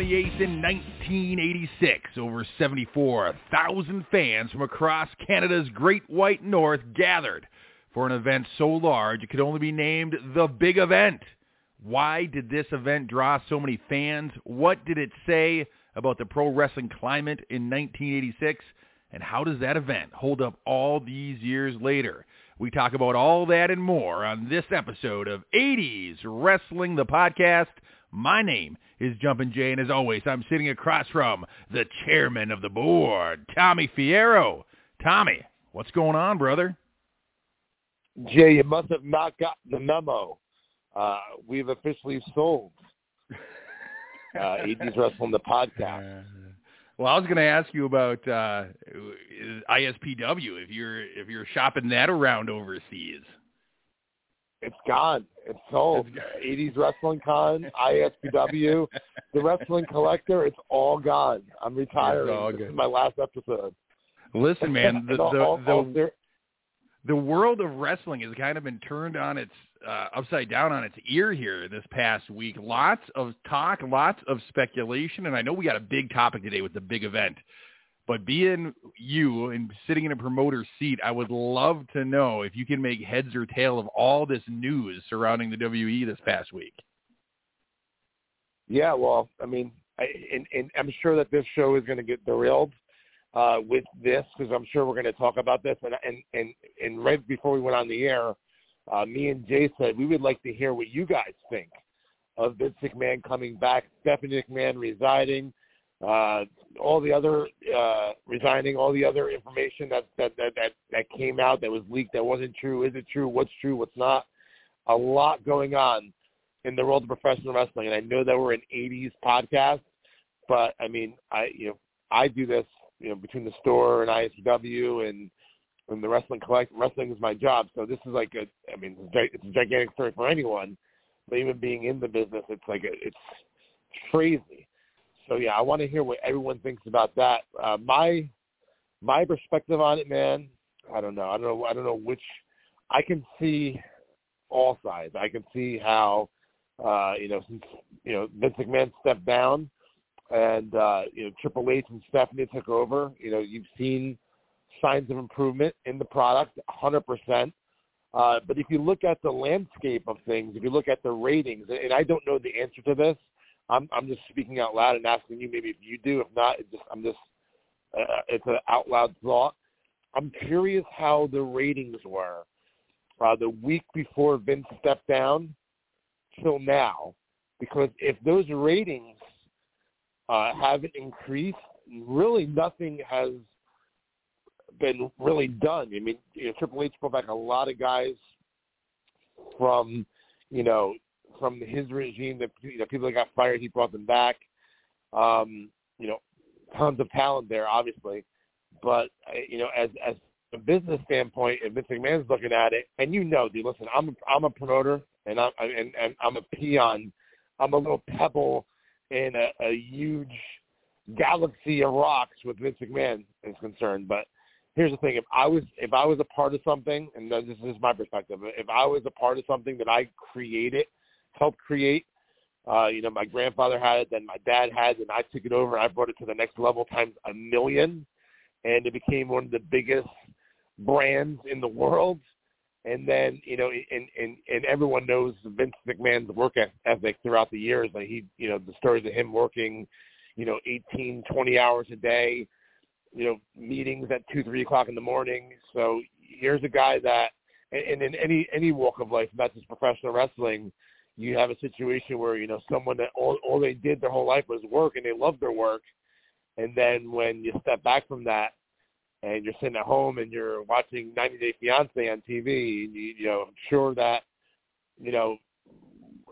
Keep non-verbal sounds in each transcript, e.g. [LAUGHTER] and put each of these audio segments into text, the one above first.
In 1986. Over 74,000 fans from across Canada's Great White North gathered for an event so large it could only be named the Big Event. Why did this event draw so many fans? What did it say about the pro wrestling climate in 1986? And how does that event hold up all these years later? We talk about all that and more on this episode of 80s Wrestling the Podcast. My name is Jumpin' Jay, and as always, I'm sitting across from the chairman of the board, Tommy Fierro. Tommy, what's going on, brother? Jay, you must have not gotten the memo. Uh, we've officially sold [LAUGHS] uh, 80s Wrestling the Podcast. Well, I was going to ask you about uh, ISPW if you're if you're shopping that around overseas. It's gone. It's sold. 80s Wrestling Con, ISPW, [LAUGHS] the Wrestling Collector. It's all gone. I'm retiring. This is my last episode. Listen, man, [LAUGHS] the all, the, all, the, the world of wrestling has kind of been turned on its uh, upside down on its ear here this past week. Lots of talk, lots of speculation, and I know we got a big topic today with the big event. But being you and sitting in a promoter seat, I would love to know if you can make heads or tail of all this news surrounding the WE this past week. Yeah, well, I mean, I, and, and I'm sure that this show is going to get derailed uh, with this because I'm sure we're going to talk about this. And, and and and right before we went on the air, uh, me and Jay said we would like to hear what you guys think of Vince McMahon coming back, Stephanie McMahon residing, uh, all the other uh, resigning, all the other information that, that that that that came out that was leaked that wasn't true. Is it true? What's true? What's not? A lot going on in the world of professional wrestling, and I know that we're an '80s podcast, but I mean, I you know I do this you know between the store and ISW and and the wrestling collect wrestling is my job. So this is like a I mean it's a gigantic story for anyone, but even being in the business, it's like a, it's crazy. So yeah, I want to hear what everyone thinks about that. Uh, my my perspective on it, man. I don't know. I don't know. I don't know which. I can see all sides. I can see how uh, you know since you know Vince McMahon stepped down and uh, you know Triple H and Stephanie took over. You know you've seen signs of improvement in the product, 100%. Uh, but if you look at the landscape of things, if you look at the ratings, and I don't know the answer to this, I'm, I'm just speaking out loud and asking you maybe if you do. If not, it's just, I'm just uh, it's an out loud thought. I'm curious how the ratings were uh, the week before Vince stepped down till now, because if those ratings uh, haven't increased, really nothing has been really done. I mean, you know, Triple H brought back a lot of guys from, you know, from his regime. That you know, people that got fired, he brought them back. Um, you know, tons of talent there, obviously. But you know, as as a business standpoint, if Vince McMahon's looking at it, and you know, dude, listen, I'm a, I'm a promoter, and I'm and, and I'm a peon. I'm a little pebble in a, a huge galaxy of rocks with Vince McMahon is concerned. But here's the thing: if I was if I was a part of something, and this is my perspective, if I was a part of something that I created, helped create, uh, you know, my grandfather had it, then my dad had it, and I took it over I brought it to the next level times a million, and it became one of the biggest brands in the world. And then, you know, and and and everyone knows Vince McMahon's work ethic throughout the years. Like he, you know, the stories of him working, you know, 18, 20 hours a day, you know, meetings at two, three o'clock in the morning. So here's a guy that, and in any any walk of life, not just professional wrestling, you have a situation where you know someone that all all they did their whole life was work and they loved their work, and then when you step back from that and you're sitting at home and you're watching 90 Day Fiance on TV, and you, you know, I'm sure that, you know,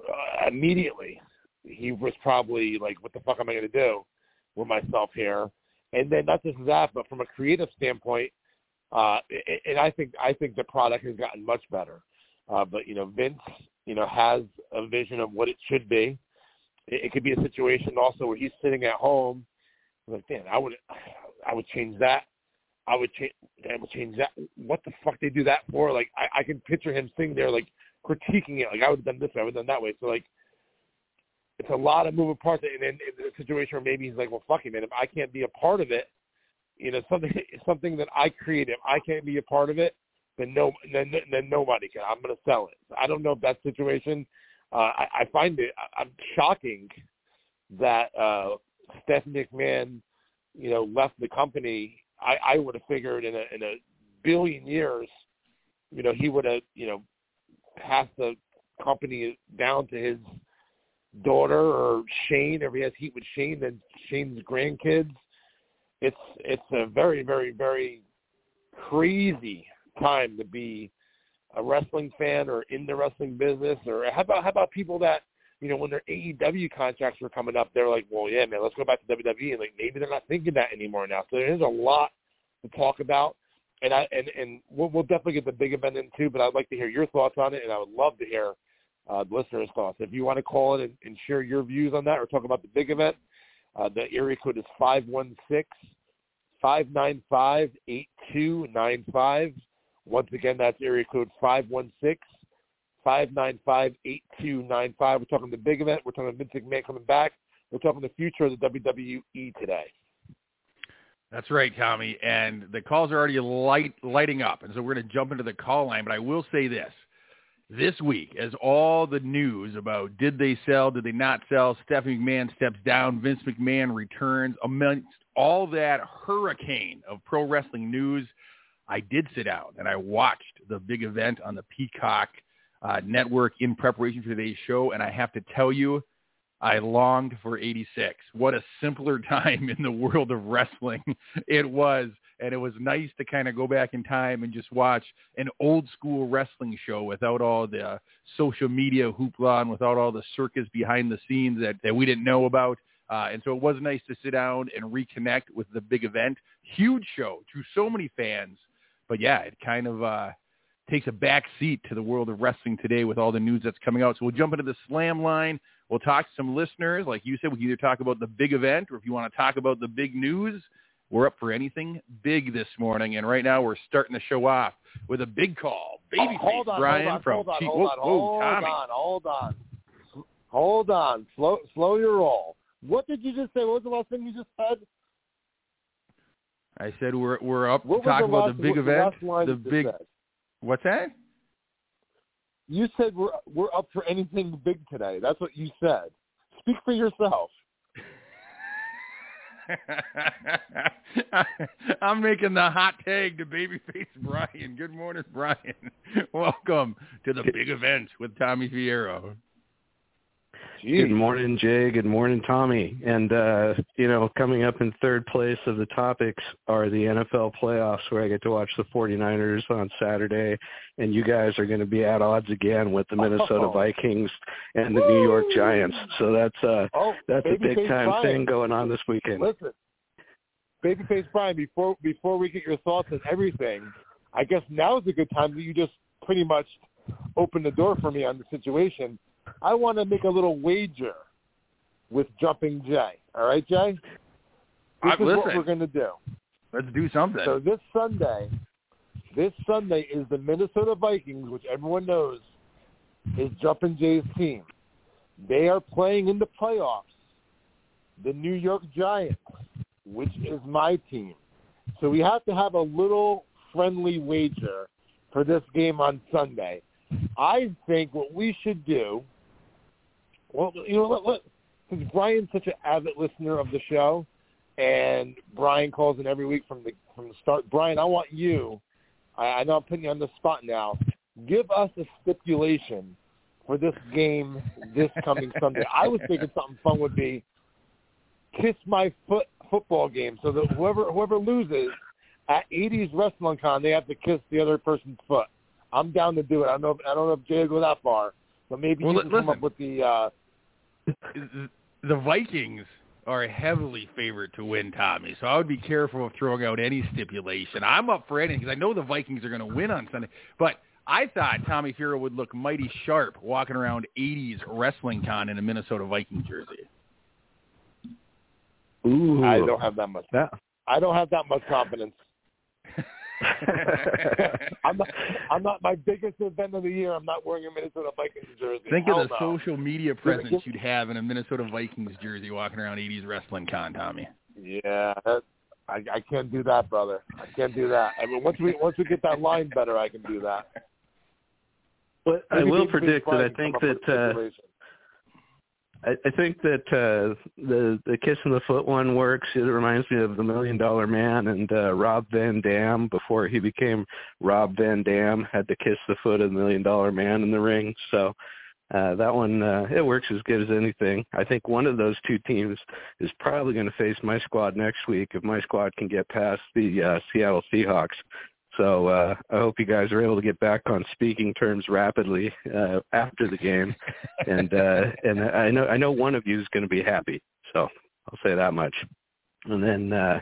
uh, immediately he was probably like, what the fuck am I to do with myself here? And then not just that, but from a creative standpoint, uh, and I think I think the product has gotten much better. Uh, but you know, Vince, you know, has a vision of what it should be. It, it could be a situation also where he's sitting at home, like, man, I would, I would change that. I would change, I would change that. What the fuck they do that for? Like, I, I can picture him sitting there, like critiquing it. Like, I would have done this, way, I would have done that way. So, like, it's a lot of moving parts, and then in a situation where maybe he's like, well, fuck it, man, if I can't be a part of it, you know, something [LAUGHS] something that I created, if I can't be a part of it, then no, then then nobody can. I'm going to sell it. I don't know if that situation. Uh, I, I find it I'm shocking that uh, Stephanie McMahon, you know, left the company. I, I would have figured in a in a billion years, you know, he would have you know passed the company down to his daughter or Shane, if he has heat with Shane, then Shane's grandkids. It's it's a very very very crazy time to be a wrestling fan or in the wrestling business? Or how about how about people that you know when their AEW contracts were coming up they're like well yeah man let's go back to WWE and like maybe they're not thinking that anymore now. So there's a lot to talk about. And I and and we'll, we'll definitely get the big event in too but I'd like to hear your thoughts on it and I would love to hear uh, the listeners' thoughts. If you want to call it and, and share your views on that or talk about the big event uh, the area code is five one six five nine five eight two nine five once again, that's area code 516 595 8295. We're talking the big event. We're talking Vince McMahon coming back. We're talking the future of the WWE today. That's right, Tommy. And the calls are already light, lighting up. And so we're going to jump into the call line. But I will say this. This week, as all the news about did they sell, did they not sell, Stephanie McMahon steps down, Vince McMahon returns, amongst all that hurricane of pro wrestling news, I did sit down and I watched the big event on the Peacock uh, network in preparation for today's show, and I have to tell you, I longed for 86. What a simpler [LAUGHS] time in the world of wrestling [LAUGHS] it was. And it was nice to kind of go back in time and just watch an old school wrestling show without all the social media hoopla and without all the circus behind the scenes that, that we didn't know about. Uh, and so it was nice to sit down and reconnect with the big event. Huge show to so many fans but yeah, it kind of uh, takes a back seat to the world of wrestling today with all the news that's coming out. So we'll jump into the slam line. We'll talk to some listeners. Like you said, we can either talk about the big event or if you want to talk about the big news, we're up for anything big this morning. And right now we're starting to show off with a big call. Baby oh, hold on, Brian hold on, from hold on, T- hold, whoa, on, whoa, hold Tommy. on, hold on, hold on. Slow, slow your roll. What did you just say? What was the last thing you just said? I said we're we're up What to talk the about last, the big event, The, the big. said? What's that? You said we're we're up for anything big today. That's what you said. Speak for yourself. [LAUGHS] I'm making the hot tag to Babyface Brian. Good morning, Brian. [LAUGHS] Welcome to the big event with Tommy Fierro. Good morning, Jay. Good morning, Tommy. And, uh, you know, coming up in third place of the topics are the NFL playoffs where I get to watch the 49ers on Saturday. And you guys are going to be at odds again with the Minnesota Oh. Vikings and the New York Giants. So that's, uh, Oh, that's a big time Brian. thing going on this weekend. Listen, Babyface Brian, before before we get your thoughts on everything, I guess now is a good time that you just pretty much open the door for me on the situation. I want to make a little wager with Jumping Jay. All right, Jay? This Uh, is what we're going to do. Let's do something. So this Sunday, this Sunday is the Minnesota Vikings, which everyone knows is Jumping Jay's team. They are playing in the playoffs the New York Giants, which is my team. So we have to have a little friendly wager for this game on Sunday. I think what we should do, well, you know, let, since Brian's such an avid listener of the show, and Brian calls in every week from the from the start. Brian, I want you. I, I know I'm putting you on the spot now. Give us a stipulation for this game this coming Sunday. I was thinking something fun would be kiss my foot football game, so that whoever whoever loses at 80s Wrestling Con, they have to kiss the other person's foot. I'm down to do it. I don't know. If, I don't know if Jay will go that far, but maybe Well, you can come up with the. uh the Vikings are heavily favored to win, Tommy. So I would be careful of throwing out any stipulation. I'm up for anything because I know the Vikings are going to win on Sunday. But I thought Tommy Fierro would look mighty sharp walking around 80s Wrestling Con in a Minnesota Viking jersey. Ooh. I don't have that much. that, I don't have that much confidence. [LAUGHS] I'm not. I'm not my biggest event of the year. I'm not wearing a Minnesota Vikings jersey. Think Hell of the no. social media presence you'd have in a Minnesota Vikings jersey walking around 80s wrestling con, Tommy. Yeah, I, I can't do that, brother. I can't do that. I mean, once we once we get that line better, I can do that. But I will predict that I think come up with that uh, situation. I, I think that uh, the the kiss in the foot one works. It reminds me of the Million Dollar Man and uh, Rob Van Dam before he became Rob Van Dam had to kiss the foot of the Million Dollar Man in the ring. So uh, that one uh, it works as good as anything. I think one of those two teams is probably going to face my squad next week if my squad can get past the uh, Seattle Seahawks. So uh, I hope you guys are able to get back on speaking terms rapidly uh, after the game, and uh, and I know I know one of you is going to be happy. So I'll say that much. And then uh,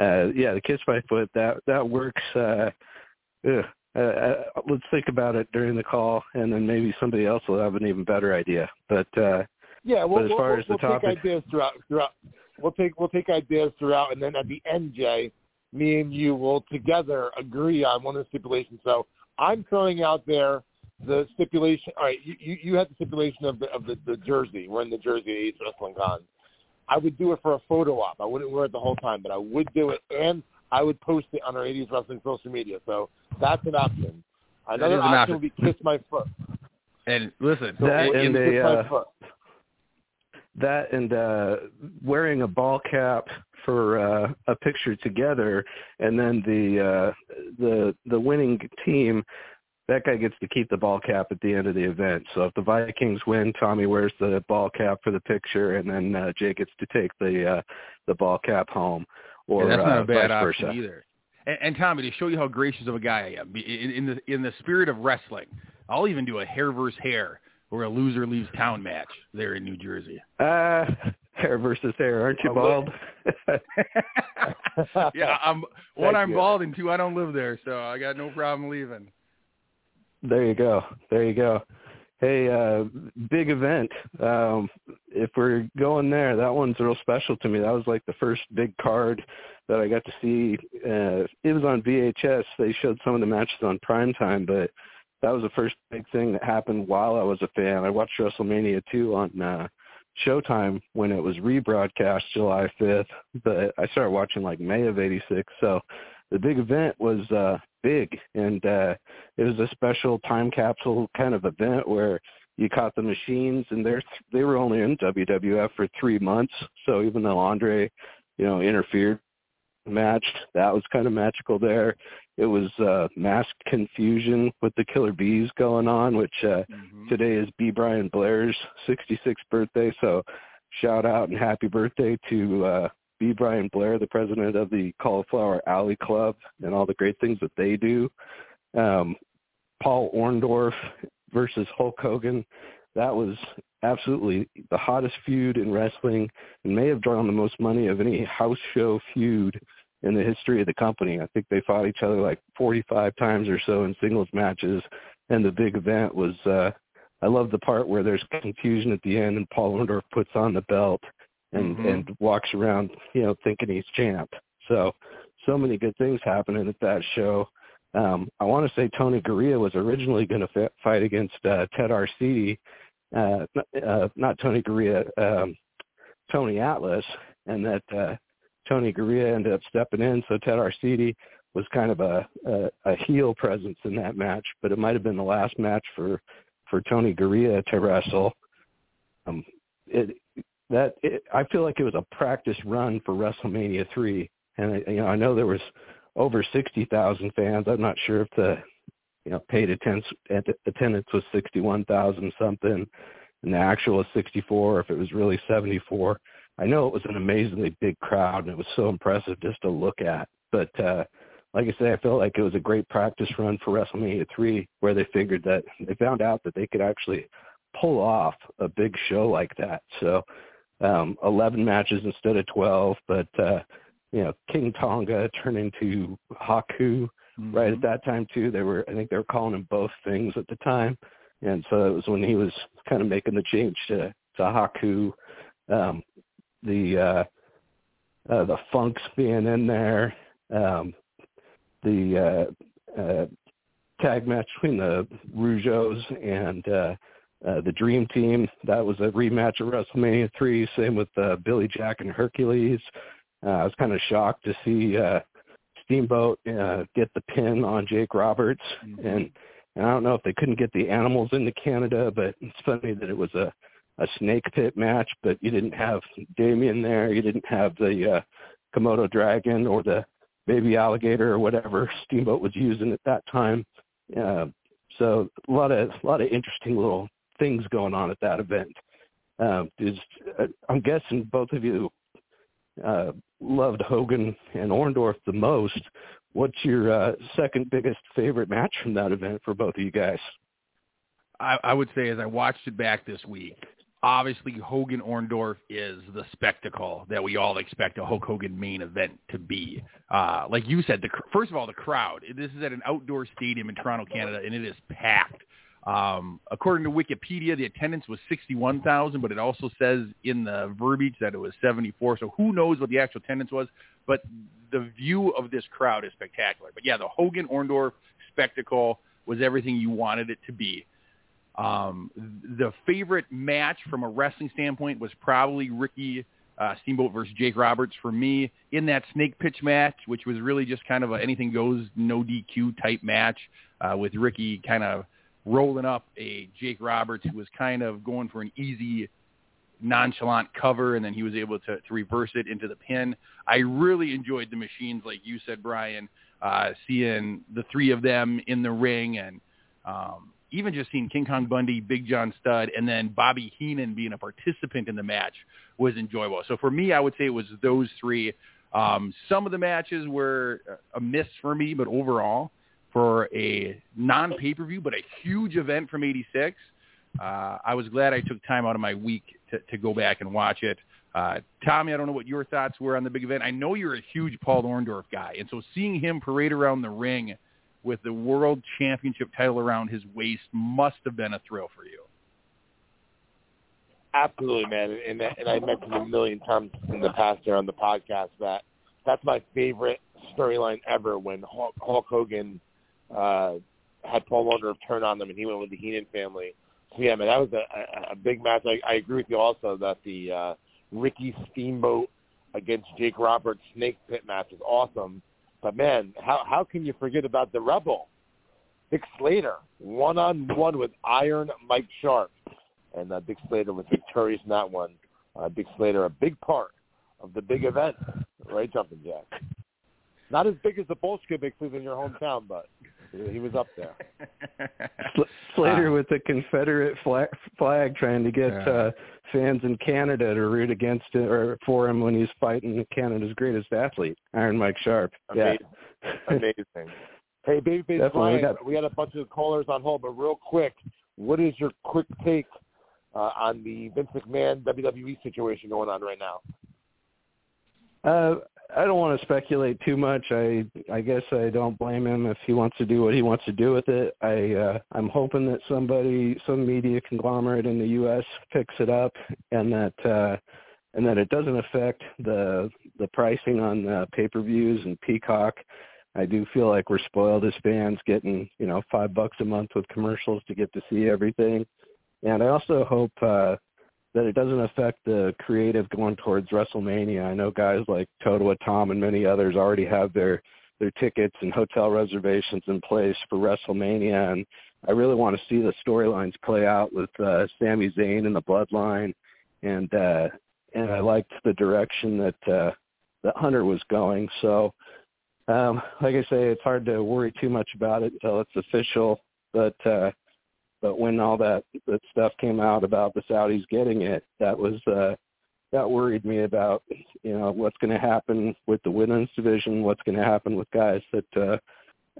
uh, yeah, the kiss by foot that that works. Uh, ugh. Uh, uh, let's think about it during the call, and then maybe somebody else will have an even better idea. But uh, Yeah, we'll, but as we'll, far we'll, as the we'll topic- take ideas throughout. Throughout, we'll take we'll take ideas throughout, and then at the end, Jay, me and you will together agree on one of the stipulations. So I'm throwing out there the stipulation. All right, you you, you had the stipulation of the of the, the jersey. We're in the jersey at 80s Wrestling Con. I would do it for a photo op. I wouldn't wear it the whole time, but I would do it, and I would post it on our 80s Wrestling social media. So that's an option. Another an option option. would be kiss my foot. And listen, So That and kiss a, my uh, foot. That and uh wearing a ball cap for uh a picture together and then the uh the the winning team that guy gets to keep the ball cap at the end of the event. So if the Vikings win, Tommy wears the ball cap for the picture and then uh Jay gets to take the uh the ball cap home or yeah, that's not uh, a bad option versa. either. And, and Tommy, to show you how gracious of a guy I am, in, in the in the spirit of wrestling, I'll even do a hair versus hair or a loser leaves town match there in New Jersey. Uh hair versus hair, aren't you bald? [LAUGHS] yeah, I'm [LAUGHS] one. Thank I'm you. bald, and two, I don't live there, so I got no problem leaving. There you go. There you go. Hey, uh, big event. Um, if we're going there, that one's real special to me. That was like the first big card that I got to see. Uh, it was on VHS. They showed some of the matches on primetime, but that was the first big thing that happened while I was a fan. I watched WrestleMania 2 on uh, Showtime when it was rebroadcast July 5th, but I started watching like May of 86. So the big event was uh, big, and uh, it was a special time capsule kind of event where you caught the machines, and they're they were only in WWF for three months. So even though Andre, you know, interfered, matched, that was kind of magical there. It was uh, mass confusion with the Killer Bees going on, which uh, Mhm. today is B. Brian Blair's 66th birthday. So shout out and happy birthday to uh, B. Brian Blair, the president of the Cauliflower Alley Club, and all the great things that they do. Um, Paul Orndorff versus Hulk Hogan. That was absolutely the hottest feud in wrestling and may have drawn the most money of any house show feud in the history of the company. I think they fought each other like 45 times or so in singles matches. And the big event was, uh, I love the part where there's confusion at the end and Paul Orndorff puts on the belt and, Mhm. and walks around, you know, thinking he's champ. So, so many good things happening at that show. Um, I want to say Tony Garea was originally going to f- fight against uh, Ted Arcidi, uh, uh, not Tony Garea, um, Tony Atlas, and that uh, Tony Garea ended up stepping in. So Ted Arcidi was kind of a, a, a heel presence in that match, but it might have been the last match for for Tony Garea to wrestle. Um, it that it, I feel like it was a practice run for WrestleMania three, and I, you know I know there was over sixty thousand fans. I'm not sure if the you know paid attendance attendance was sixty one thousand something, and the actual was sixty four. If it was really seventy four, I know it was an amazingly big crowd, and it was so impressive just to look at. But uh, like I say, I felt like it was a great practice run for WrestleMania three, where they figured that they found out that they could actually pull off a big show like that. So um, 11 matches instead of 12, but uh, you know, King Tonga turned into Haku right at Mhm. that time too. They were, I think they were calling him both things at the time, and so it was when he was kind of making the change to to Haku. Um, the uh, uh, the Funks being in there, um, the uh, uh, tag match between the Rougeaus and uh, uh, the Dream Team. That was a rematch at WrestleMania 3. Same with uh, Billy Jack and Hercules. Uh, I was kind of shocked to see uh, Steamboat uh, get the pin on Jake Roberts, mm-hmm. and, and I don't know if they couldn't get the animals into Canada, but it's funny that it was a a snake pit match, but you didn't have Damien there. You didn't have the uh, Komodo dragon or the baby alligator or whatever [LAUGHS] Steamboat was using at that time. Uh, so a lot of a lot of interesting little things going on at that event. Um, is, uh, I'm guessing both of you uh, loved Hogan and Orndorff the most. What's your uh, second biggest favorite match from that event for both of you guys? I, I would say as I watched it back this week, obviously Hogan Orndorff is the spectacle that we all expect a Hulk Hogan main event to be. Uh, like you said, the first of all, the crowd. This is at an outdoor stadium in Toronto, Canada, and it is packed. Um, according to Wikipedia, the attendance was 61,000, but it also says in the verbiage that it was 74. So who knows what the actual attendance was? But the view of this crowd is spectacular. But yeah, the Hogan Orndorff spectacle was everything you wanted it to be. Um, the favorite match from a wrestling standpoint was probably Ricky uh, Steamboat versus Jake Roberts for me in that snake pit match, which was really just kind of a anything goes, no DQ type match uh, with Ricky kind of rolling up a Jake Roberts who was kind of going for an easy, nonchalant cover, and then he was able to, to reverse it into the pin. I really enjoyed the machines, like you said, Brian, uh, seeing the three of them in the ring and um, even just seeing King Kong Bundy, Big John Studd, and then Bobby Heenan being a participant in the match was enjoyable. So for me, I would say it was those three. Um, some of the matches were a miss for me, but overall, for a non-pay-per-view but a huge event from '86, uh, I was glad I took time out of my week to, to go back and watch it. Uh, Tommy, I don't know what your thoughts were on the big event. I know you're a huge Paul Orndorff guy, and so seeing him parade around the ring – with the world championship title around his waist must have been a thrill for you. Absolutely, man. And, and I mentioned a million times in the past here on the podcast that that's my favorite storyline ever when Hulk, Hulk Hogan uh, had Paul Orndorff turn on them and he went with the Heenan family. So yeah, man, that was a, a, big match. I, I agree with you also that the uh, Ricky Steamboat against Jake Roberts Snake Pit match is awesome. But man, how how can you forget about the Rebel, Dick Slater, one on one with Iron Mike Sharpe, and uh, Dick Slater was victorious in that one. Uh, Dick Slater, a big part of the big event, right, Jumping Jack? Not as big as the Bolsheviks in your hometown, but he was up there. [LAUGHS] Slater with the Confederate flag, flag trying to get yeah. uh, fans in Canada to root against it or for him when he's fighting Canada's greatest athlete, Iron Mike Sharpe. Amazing. Yeah. Amazing. Hey, Babyface Brian, we got, we got a bunch of callers on hold, but real quick, what is your quick take uh, on the Vince McMahon WWE situation going on right now? Uh, I don't want to speculate too much. I I guess I don't blame him if he wants to do what he wants to do with it. I uh, I'm hoping that somebody, some media conglomerate in the U.S. picks it up, and that uh, and that it doesn't affect the the pricing on the pay-per-views and Peacock. I do feel like we're spoiled as fans, getting you know five bucks a month with commercials to get to see everything. And I also hope uh, that it doesn't affect the creative going towards WrestleMania. I know guys like Toto Tom and many others already have their their tickets and hotel reservations in place for WrestleMania, and I really want to see the storylines play out with uh, Sami Zayn and the Bloodline, and uh, and I liked the direction that uh, that Hunter was going. So, um, like I say, it's hard to worry too much about it until it's official, but. uh but when all that that stuff came out about the Saudis getting it, that was uh, that worried me about you know what's going to happen with the women's division, what's going to happen with guys that uh,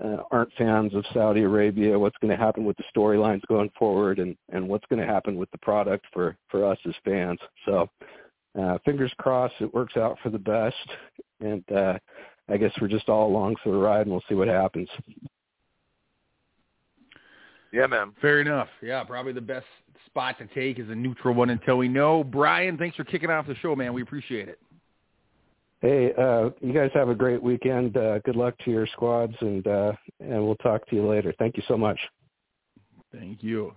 uh, aren't fans of Saudi Arabia, what's going to happen with the storylines going forward, and and what's going to happen with the product for for us as fans. So uh, fingers crossed it works out for the best, and uh, I guess we're just all along for the ride, and we'll see what happens. Yeah, man. Fair enough. Yeah, probably the best spot to take is a neutral one until we know. Brian, thanks for kicking off the show, man. We appreciate it. Hey, uh, you guys have a great weekend. Uh, good luck to your squads, and uh, and we'll talk to you later. Thank you so much. Thank you.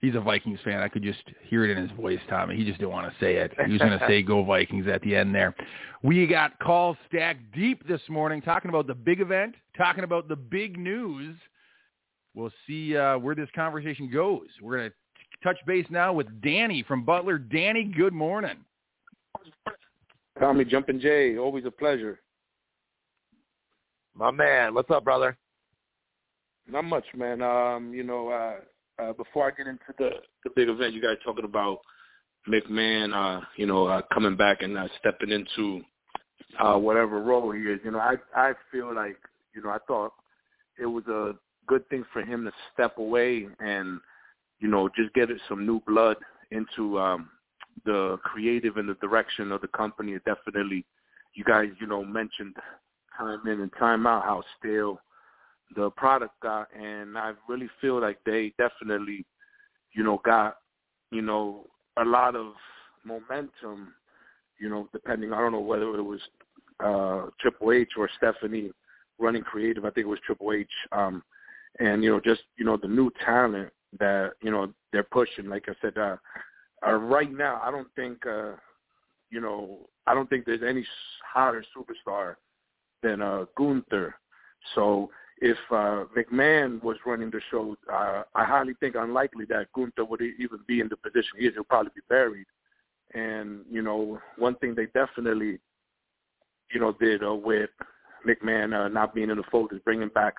He's a Vikings fan. I could just hear it in his voice, Tommy. He just didn't want to say it. He was going [LAUGHS] to say "Go Vikings" at the end there. We got calls stacked deep this morning, talking about the big event, talking about the big news. We'll see uh, where this conversation goes. We're going to touch base now with Danny from Butler. Danny, good morning. Tommy Jumpin' Jay, always a pleasure. My man, what's up, brother? Not much, man. Um, you know, uh, uh, before I get into the the big event, you guys talking about McMahon, uh, you know, uh, coming back and uh, stepping into uh, whatever role he is. You know, I I feel like you know I thought it was a good thing for him to step away and you know just get some new blood into um, the creative and the direction of the company are definitely you guys, you know, mentioned time in and time out how stale the product got and I really feel like they definitely, you know, got, you know, a lot of momentum, you know, depending I don't know whether it was uh Triple H or Stephanie running creative, I think it was Triple H. Um and, you know, just, you know, the new talent that, you know, they're pushing. Like I said, uh uh, right now, I don't think, uh, you know, I don't think there's any hotter superstar than uh, Gunther. So if uh, McMahon was running the show, uh, I highly think unlikely that Gunther would even be in the position he is. He'll probably be buried. And you know, one thing they definitely, you know, did uh, with McMahon uh, not being in the fold is bringing back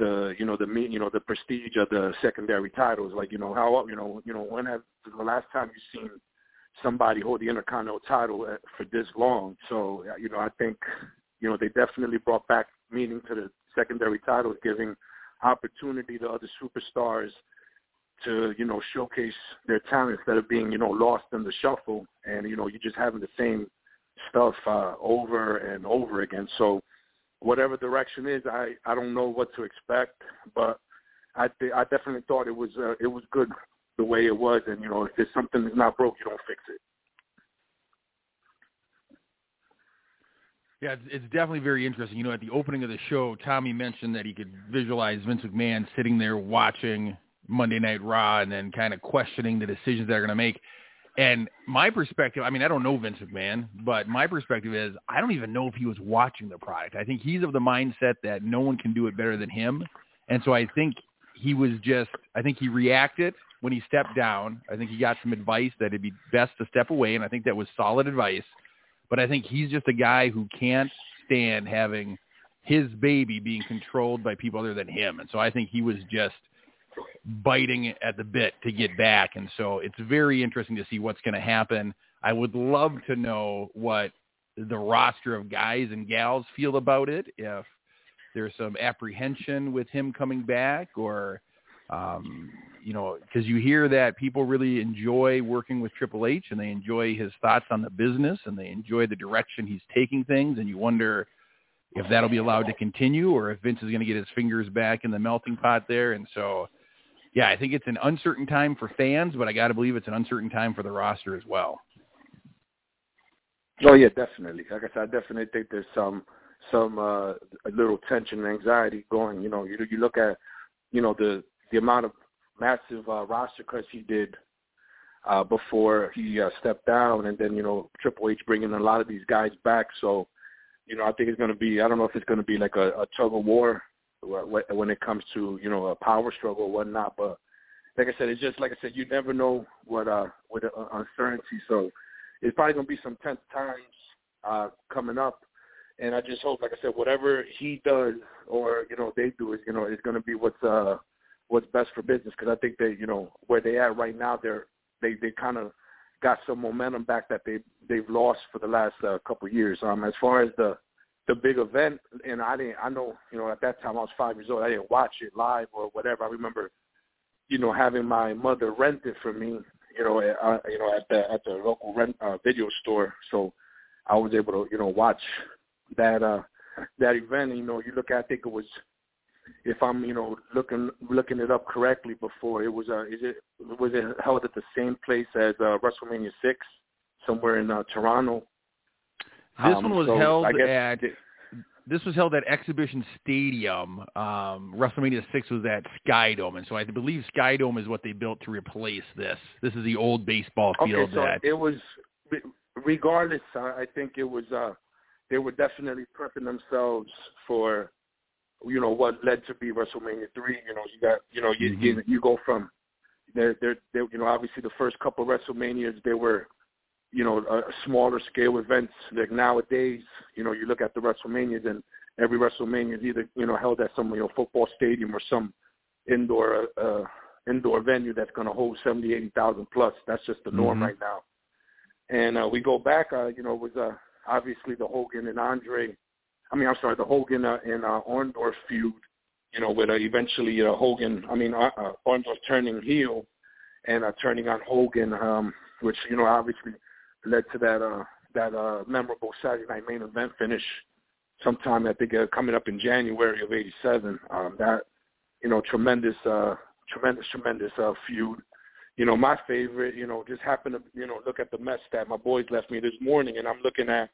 the you know the you know the prestige of the secondary titles. Like you know how you know you know when have the last time you seen somebody hold the Intercontinental title for this long? So you know I think you know they definitely brought back meaning to the secondary titles, giving opportunity to other superstars to you know showcase their talent instead of being you know lost in the shuffle and you know you're just having the same stuff uh, over and over again. So whatever direction is, I I don't know what to expect, but I th- I definitely thought it was uh, it was good the way it was, and you know if there's something that's not broke, you don't fix it. Yeah, it's, it's definitely very interesting. You know, at the opening of the show, Tommy mentioned that he could visualize Vince McMahon sitting there watching Monday Night Raw and then kind of questioning the decisions they're going to make. And my perspective, I mean, I don't know Vince McMahon, but my perspective is I don't even know if he was watching the product. I think he's of the mindset that no one can do it better than him. And so I think he was just, I think he reacted when he stepped down. I think he got some advice that it'd be best to step away. And I think that was solid advice. But I think he's just a guy who can't stand having his baby being controlled by people other than him. And so I think he was just biting at the bit to get back. And so it's very interesting to see what's going to happen. I would love to know what the roster of guys and gals feel about it. If there's some apprehension with him coming back or, um, you know, because you hear that people really enjoy working with Triple H and they enjoy his thoughts on the business and they enjoy the direction he's taking things. And you wonder if that'll be allowed to continue or if Vince is going to get his fingers back in the melting pot there. And so yeah, I think it's an uncertain time for fans, but I got to believe it's an uncertain time for the roster as well. Oh yeah, definitely. Like I said, I definitely think there's some some uh, a little tension and anxiety going. You know, you you look at you know the the amount of massive uh, roster cuts he did uh, before he uh, stepped down, and then you know Triple H bringing a lot of these guys back. So you know, I think it's going to be. I don't know if it's going to be like a, a tug of war when it comes to you know a power struggle or whatnot. But like I said, it's just like I said, you never know what uh with uh, uncertainty. So it's probably gonna be some tense times uh coming up. And I just hope, like I said, whatever he does or you know they do is you know is to be what's uh what's best for business because I think they you know where they at right now they're they they kind of got some momentum back that they they've lost for the last uh, couple of years. Um, as far as the the big event, and I didn't. I know, you know, at that time I was five years old. I didn't watch it live or whatever. I remember, you know, having my mother rent it for me. You know, uh, you know, at the at the local rent uh, video store. So I was able to, you know, watch that uh that event. You know, you look I think it was, if I'm, you know, looking looking it up correctly before, it was uh, is it was it held at the same place as uh, WrestleMania six, somewhere in uh, Toronto This um, one was so held at this was held at Exhibition Stadium. Um, WrestleMania six was at Skydome, and so I believe Skydome is what they built to replace this. This is the old baseball field okay, so that it was. Regardless, I think it was. uh They were definitely prepping themselves for, you know, what led to be WrestleMania three. You know, you got, you know, you Mhm. you, you go from, they're they're they, you know, obviously the first couple of WrestleManias they were you know, a, a smaller scale events. Like nowadays, you know, you look at the WrestleManias and every WrestleMania is either, you know, held at some, you know, football stadium or some indoor uh indoor venue that's going to hold seventy, eighty thousand plus. That's just the norm Mhm. right now. And uh, we go back, uh, you know, it was uh, obviously the Hogan and Andre. I mean, I'm sorry, the Hogan uh, and uh, Orndorff feud. You know, with uh, eventually uh, Hogan. I mean, uh, uh, Orndorff turning heel and uh, turning on Hogan, um, which you know obviously led to that uh, that uh, memorable Saturday Night Main Event finish. Sometime I think uh, coming up in January of '87. Um, that you know tremendous, uh, tremendous, tremendous uh, feud. You know, my favorite. You know, just happened to you know look at the mess that my boys left me this morning, and I'm looking at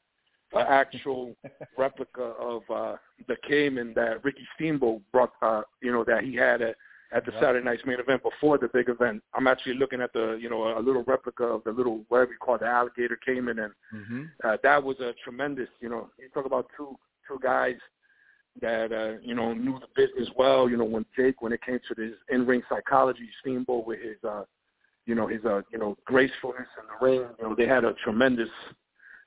an actual [LAUGHS] replica of uh, the Cayman that Ricky Steamboat brought. Uh, you know that he had at at the Yep. Saturday night's main event before the big event. I'm actually looking at the, you know, a little replica of the little whatever you call it, the alligator cayman, and hmm uh, that was a tremendous. You know, you talk about two two guys that uh, you know knew the business well. You know, when Jake, when it came to his in ring psychology, Steamboat with his, uh, you know, his, uh, you know, gracefulness in the ring. You know, they had a tremendous.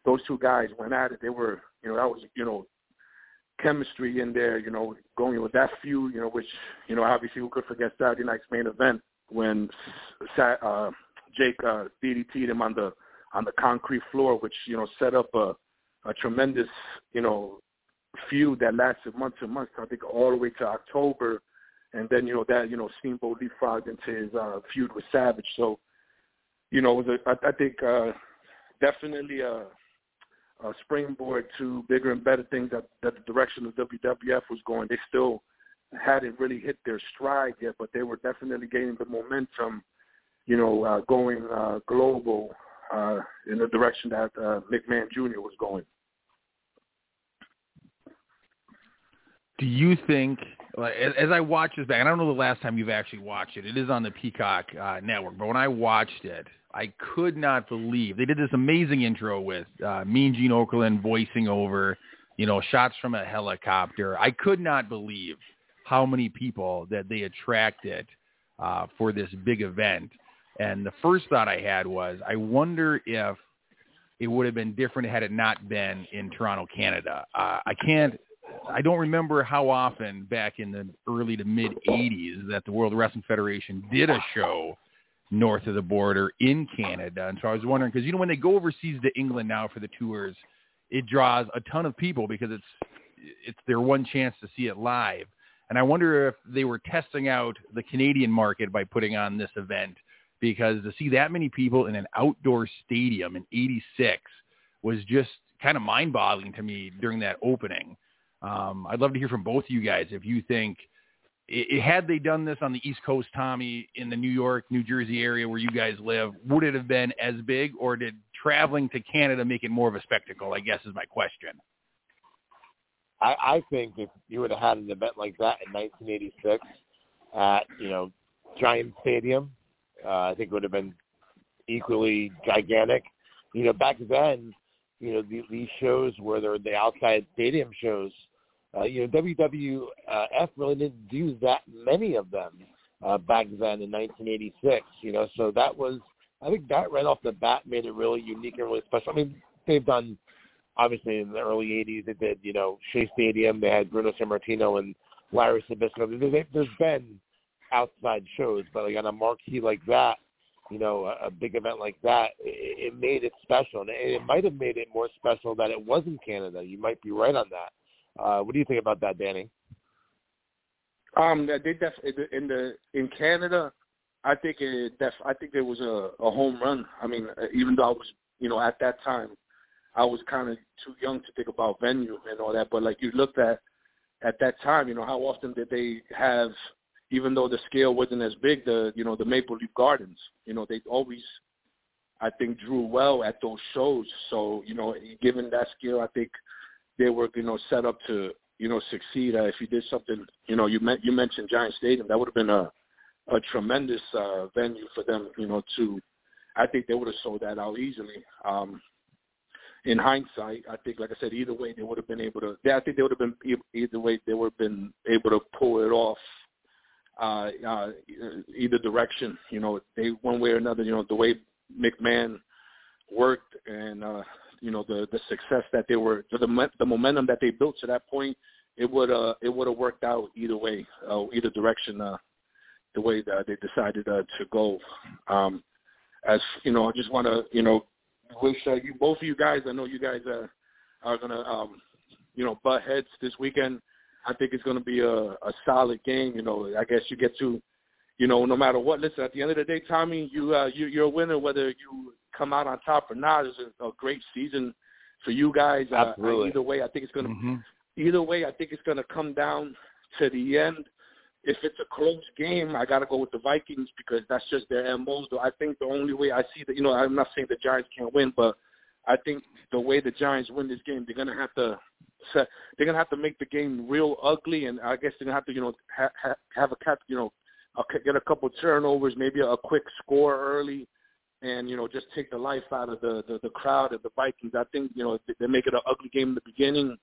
Those two guys went at it. They were, you know, that was, you know, chemistry in there, you know, going with that feud, you know, which, you know, obviously who could forget Saturday night's main event when uh, Jake uh, DDT'd him on the on the concrete floor, which you know set up a a tremendous, you know, feud that lasted months and months. I think all the way to October, and then you know that you know Steamboat leapfrogged into his uh, feud with Savage. So, you know, it was a, I, I think uh, definitely a uh, springboard to bigger and better things that, that the direction of WWF was going. They still hadn't really hit their stride yet, but they were definitely gaining the momentum, you know, uh, going uh, global uh, in the direction that uh, McMahon Jr. was going. Do you think, as, as I watch this back, I don't know the last time you've actually watched it. It is on the Peacock uh, network, but when I watched it, I could not believe they did this amazing intro with uh, Mean Gene Okerlund voicing over, you know, shots from a helicopter. I could not believe how many people that they attracted uh, for this big event. And the first thought I had was, I wonder if it would have been different had it not been in Toronto, Canada. Uh, I can't I don't remember how often back in the early to mid 80s that the World Wrestling Federation did a show north of the border in Canada. And so I was wondering because you know when they go overseas to England now for the tours, it draws a ton of people because it's it's their one chance to see it live. And I wonder if they were testing out the Canadian market by putting on this event because to see that many people in an outdoor stadium in 86 was just kind of mind-boggling to me during that opening. Um, I'd love to hear from both of you guys if you think it, had they done this on the East Coast, Tommy, in the New York, New Jersey area where you guys live, would it have been as big, or did traveling to Canada make it more of a spectacle? I guess is my question. I, I think if you would have had an event like that in 1986 at you know Giant Stadium, uh, I think it would have been equally gigantic. You know, back then, you know, the, these shows where they're the outside stadium shows, uh, you know, WWF really didn't do that many of them uh, back then in 1986. You know, so that was, I think that right off the bat made it really unique and really special. I mean, they've done, obviously in the early 80s, they did, you know, Shea Stadium. They had Bruno Sammartino and Larry Zbyszko. There, there's been outside shows, but like on a marquee like that, you know, a, a big event like that, it, it made it special, and it, it might have made it more special that it was in Canada. You might be right on that. Uh, what do you think about that, Danny? Um, they def in the in Canada, I think it def I think it was a, a home run. I mean, even though I was, you know, at that time, I was kind of too young to think about venue and all that. But like you looked at at that time, you know, how often did they have even though the scale wasn't as big, the you know the Maple Leaf Gardens, you know they always I think drew well at those shows. So you know, given that skill, I think they were you know set up to you know succeed. Uh, if you did something, you know, you meant you mentioned Giant Stadium, that would have been a a tremendous uh, venue for them. You know, to I think they would have sold that out easily. Um, in hindsight, I think, like I said, either way they would have been able to. I think they would have been either way they would have been able to pull it off. Uh, uh, either direction, you know, they one way or another, you know, the way McMahon worked and uh, you know the the success that they were the the momentum that they built to that point, it would uh it would have worked out either way, uh, either direction, uh, the way that they decided uh, to go. Um, as you know, I just want to you know wish uh, you both of you guys. I know you guys uh, are gonna um, you know butt heads this weekend. I think it's gonna be a, a solid game. You know, I guess you get to you know, no matter what. Listen, at the end of the day, Tommy, you uh, you you're a winner whether you come out on top or not. It's a, a great season for you guys. Uh, Absolutely. Uh, either way, I think it's gonna. Mm-hmm. Either way, I think it's gonna come down to the end. If it's a close game, I got to go with the Vikings because that's just their MOs. I think the only way I see that, you know, I'm not saying the Giants can't win, but I think the way the Giants win this game, they're gonna have to set, they're gonna have to make the game real ugly, and I guess they're gonna have to, you know, ha- ha- have a cap, you know, get a couple turnovers, maybe a quick score early, and you know just take the life out of the the, the crowd of the Vikings. I think you know they make it an ugly game in the beginning,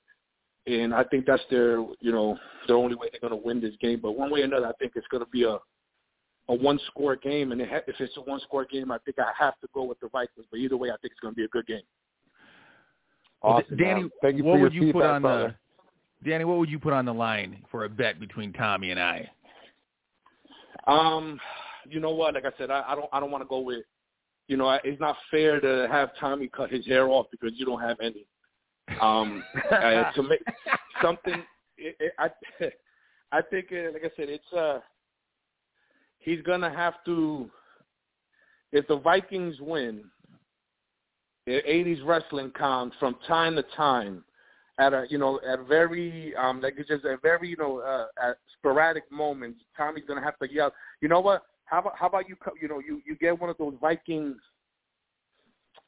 and I think that's their you know the only way they're going to win this game. But one way or another, I think it's going to be a a one score game, and if it's a one score game, I think I have to go with the Vikings. But either way, I think it's going to be a good game. Awesome, Danny, Thank you what would you put on brother. the Danny? What would you put on the line for a bet between Tommy and I? Um, you know what? Like I said, I, I don't I don't want to go with. You know, it's not fair to have Tommy cut his hair off because you don't have any. Um, [LAUGHS] uh, to make something, it, it, I [LAUGHS] I think, uh, like I said, it's uh, he's gonna have to. If the Vikings win, the '80s wrestling con from time to time, at a you know at a very um like it's just a very you know uh, at sporadic moments. Tommy's gonna have to yell. You know what? How about how about you you know you you get one of those Vikings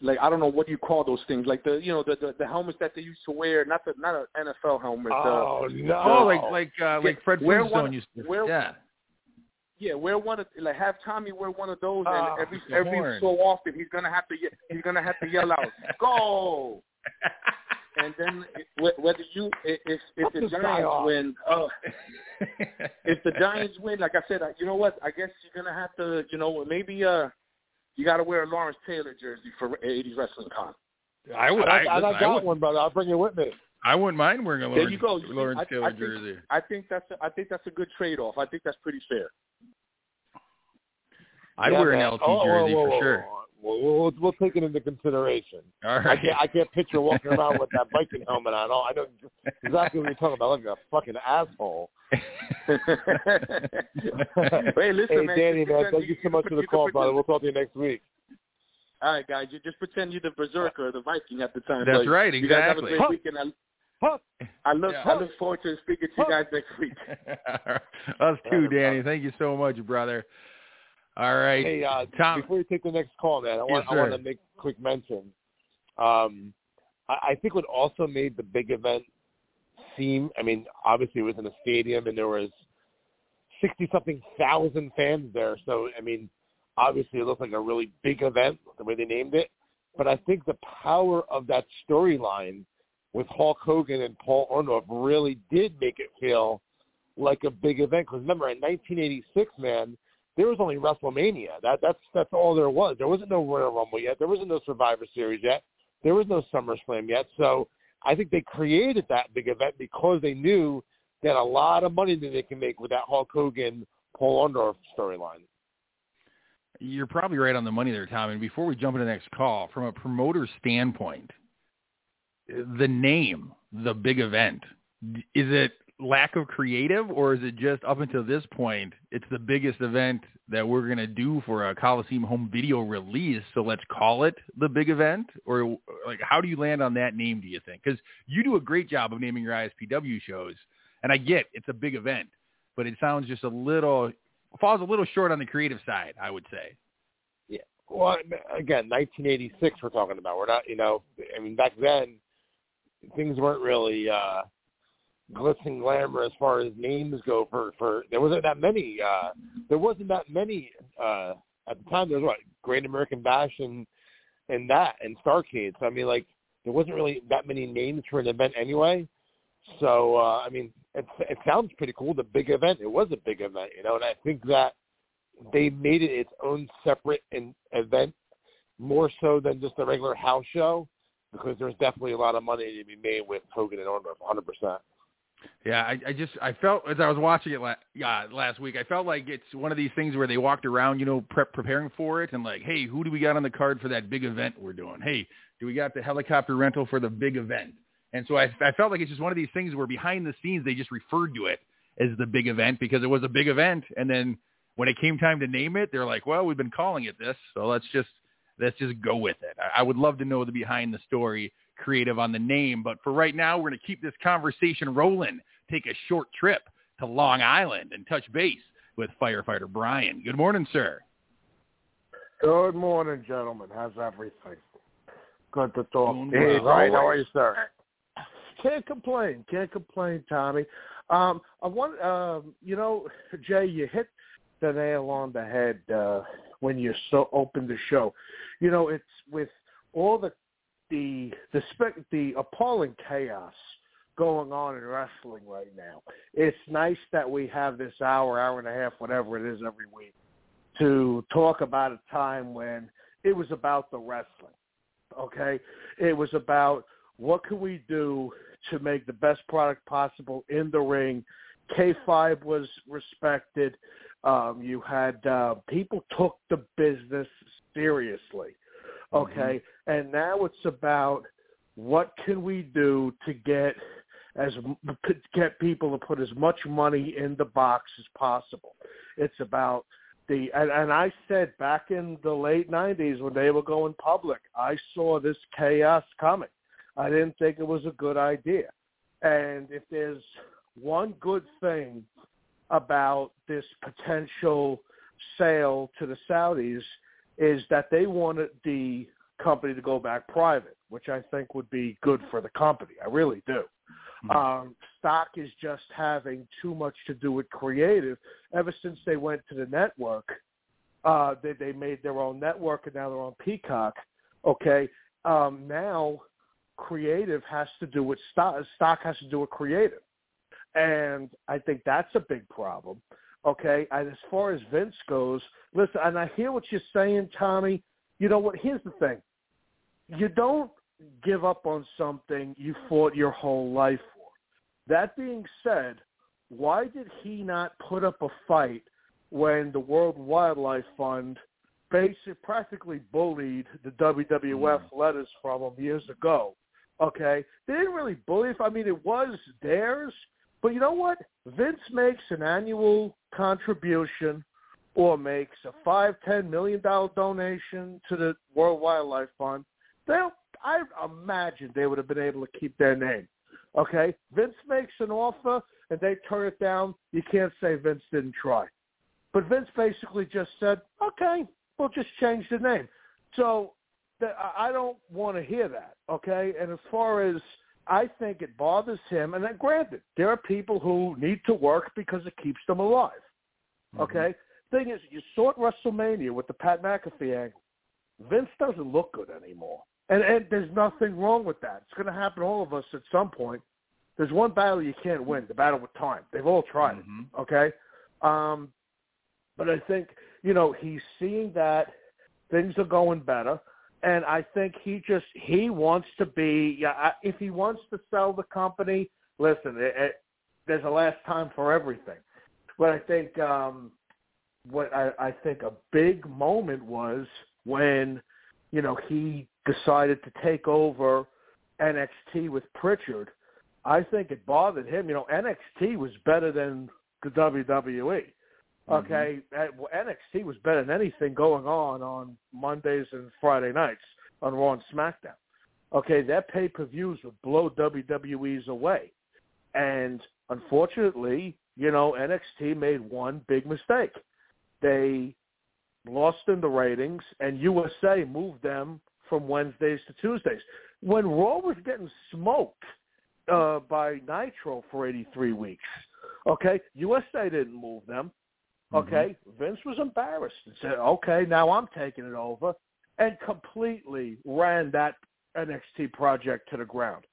like I don't know what do you call those things like the you know the the, the helmets that they used to wear not the not an NFL helmet. Oh the, no! Oh, like like uh, like Fred wear Flintstone one, used to. wear, yeah. Yeah, wear one of like have Tommy wear one of those, Oh, and every every horn. so often he's gonna have to ye- he's gonna have to yell out go, and then whether you if if Cut the Giants win, uh, [LAUGHS] if the Giants win, like I said, you know what? I guess you're gonna have to, you know, maybe uh, you got to wear a Lawrence Taylor jersey for '80s Wrestling Con. I would. I, I, I, listen, got I, would, one, brother. I'll bring it with me. I wouldn't mind wearing a There Lawrence, you go. You Lawrence I- Taylor I think- jersey. I think that's a, I think that's a good trade off. I think that's pretty fair. I'd Yeah, wear an man. LT Oh, jersey whoa, whoa, for whoa, sure. Whoa. We'll, we'll, we'll take it into consideration. All I can't, I can't picture walking around with that Viking helmet on. Oh, I know exactly what you're talking about. Like a fucking asshole. [LAUGHS] hey, listen, hey, man. Danny, man, thank you so much for the call, pretend- brother. We'll talk to you next week. All right, guys, you just pretend you're the berserker or the Viking at the time. That's but right, You guys have a exactly. great weekend. I, Huh? I look, Yeah. I look forward to speaking to you guys next week. [LAUGHS] Us too, Danny. Thank you so much, brother. All right. Hey, uh, Tom. before you take the next call, man, I want, Yes, I want to make a quick mention. Um, I, I think what also made the big event seem, I mean, obviously it was in a stadium and there was 60 something thousand fans there. So, I mean, obviously it looked like a really big event the way they named it. But I think the power of that storyline with Hulk Hogan and Paul Orndorff really did make it feel like a big event. Because remember, in 1986, man, there was only WrestleMania. That that's that's all there was. There wasn't no Royal Rumble yet. There wasn't no Survivor Series yet. There was no SummerSlam yet. So I think they created that big event because they knew they had a lot of money that they can make with that Hulk Hogan Paul Orndorff storyline. You're probably right on the money there, Tom. And before we jump into the next call, from a promoter standpoint, the name, the big event, is it lack of creative or is it just up until this point, it's the biggest event that we're going to do for a Coliseum home video release, so let's call it the big event? Or like, how do you land on that name, do you think? Because you do a great job of naming your ISPW shows, and I get it's a big event, but it sounds just a little, falls a little short on the creative side, I would say. Yeah. Well, again, 1986 we're talking about. We're not, you know, I mean, back then things weren't really uh glitz glamour as far as names go for for there wasn't that many uh there wasn't that many uh at the time there was what Great American Bash and and that and Starcade. So I mean like there wasn't really that many names for an event anyway. So uh I mean it it sounds pretty cool, the big event. It was a big event, you know, and I think that they made it its own separate in, event more so than just a regular house show because there's definitely a lot of money to be made with Hogan and Orndorff, 100%. Yeah, I, I just I felt as I was watching it la- uh, last week, I felt like it's one of these things where they walked around, you know, prep preparing for it, and like, hey, who do we got on the card for that big event we're doing? Hey, do we got the helicopter rental for the big event? And so I, I felt like it's just one of these things where behind the scenes they just referred to it as the big event because it was a big event, and then when it came time to name it, they're like, well, we've been calling it this, so let's just let's just go with it. I, I would love to know the behind the story creative on the name. But for right now, we're going to keep this conversation rolling. Take a short trip to Long Island and touch base with firefighter Brian. Good morning, sir. Good morning, gentlemen. How's everything? Good to talk. Hey, Brian, how are you, sir? Can't complain. Can't complain, Tommy. Um, I want, um, you know, Jay, you hit the nail on the head uh, when you so open the show. You know, it's with all the the the spec the appalling chaos going on in wrestling right now. It's nice that we have this hour, hour and a half, whatever it is every week, to talk about a time when it was about the wrestling. Okay? It was about what can we do to make the best product possible in the ring. Kayfabe was respected. Um, you had uh, people took the business seriously. Okay, mm-hmm. and now it's about what can we do to get as get people to put as much money in the box as possible. It's about the and, and I said back in the late '90s when they were going public, I saw this chaos coming. I didn't think it was a good idea. And if there's one good thing about this potential sale to the Saudis is that they wanted the company to go back private, which I think would be good for the company. I really do. Mm-hmm. Um, stock is just having too much to do with creative. Ever since they went to the network, uh, they, they made their own network and now they're on Peacock. Okay, um, now creative has to do with stock. Stock has to do with creative, and I think that's a big problem. Okay, and as far as Vince goes, listen, and I hear what you're saying, Tommy. You know what? Here's the thing: you don't give up on something you fought your whole life for. That being said, why did he not put up a fight when the World Wildlife Fund basically practically bullied the WWF mm. letters from him years ago? Okay, they didn't really bully. I mean, it was theirs, but you know what? Vince makes an annual contribution or makes a five, ten million dollar donation to the World Wildlife Fund, they'll I imagine they would have been able to keep their name. Okay? Vince makes an offer and they turn it down. You can't say Vince didn't try. But Vince basically just said, okay, we'll just change the name. So I don't want to hear that, okay? And as far as I think it bothers him, and then granted, there are people who need to work because it keeps them alive, mm-hmm. okay? Thing is, you saw at WrestleMania with the Pat McAfee angle. Vince doesn't look good anymore. And, and there's nothing wrong with that. It's going to happen to all of us at some point. There's one battle you can't win, the battle with time. They've all tried mm-hmm. it, okay? Um, but I think, you know, he's seeing that things are going better and I think he just he wants to be. Yeah, if he wants to sell the company, listen, it, it, there's a last time for everything. But I think um, what I, I think a big moment was when you know he decided to take over NXT with Prichard. I think it bothered him. You know, NXT was better than the WWE. Okay, mm-hmm. NXT was better than anything going on on Mondays and Friday nights on Raw and SmackDown. Okay, their pay-per-views would blow WWE's away, and unfortunately, you know, NXT made one big mistake. They lost in the ratings, and USA moved them from Wednesdays to Tuesdays. When Raw was getting smoked uh, by Nitro for 83 weeks, okay, USA didn't move them. Okay, mm-hmm. Vince was embarrassed and said, "Okay, now I'm taking it over," and completely ran that NXT project to the ground.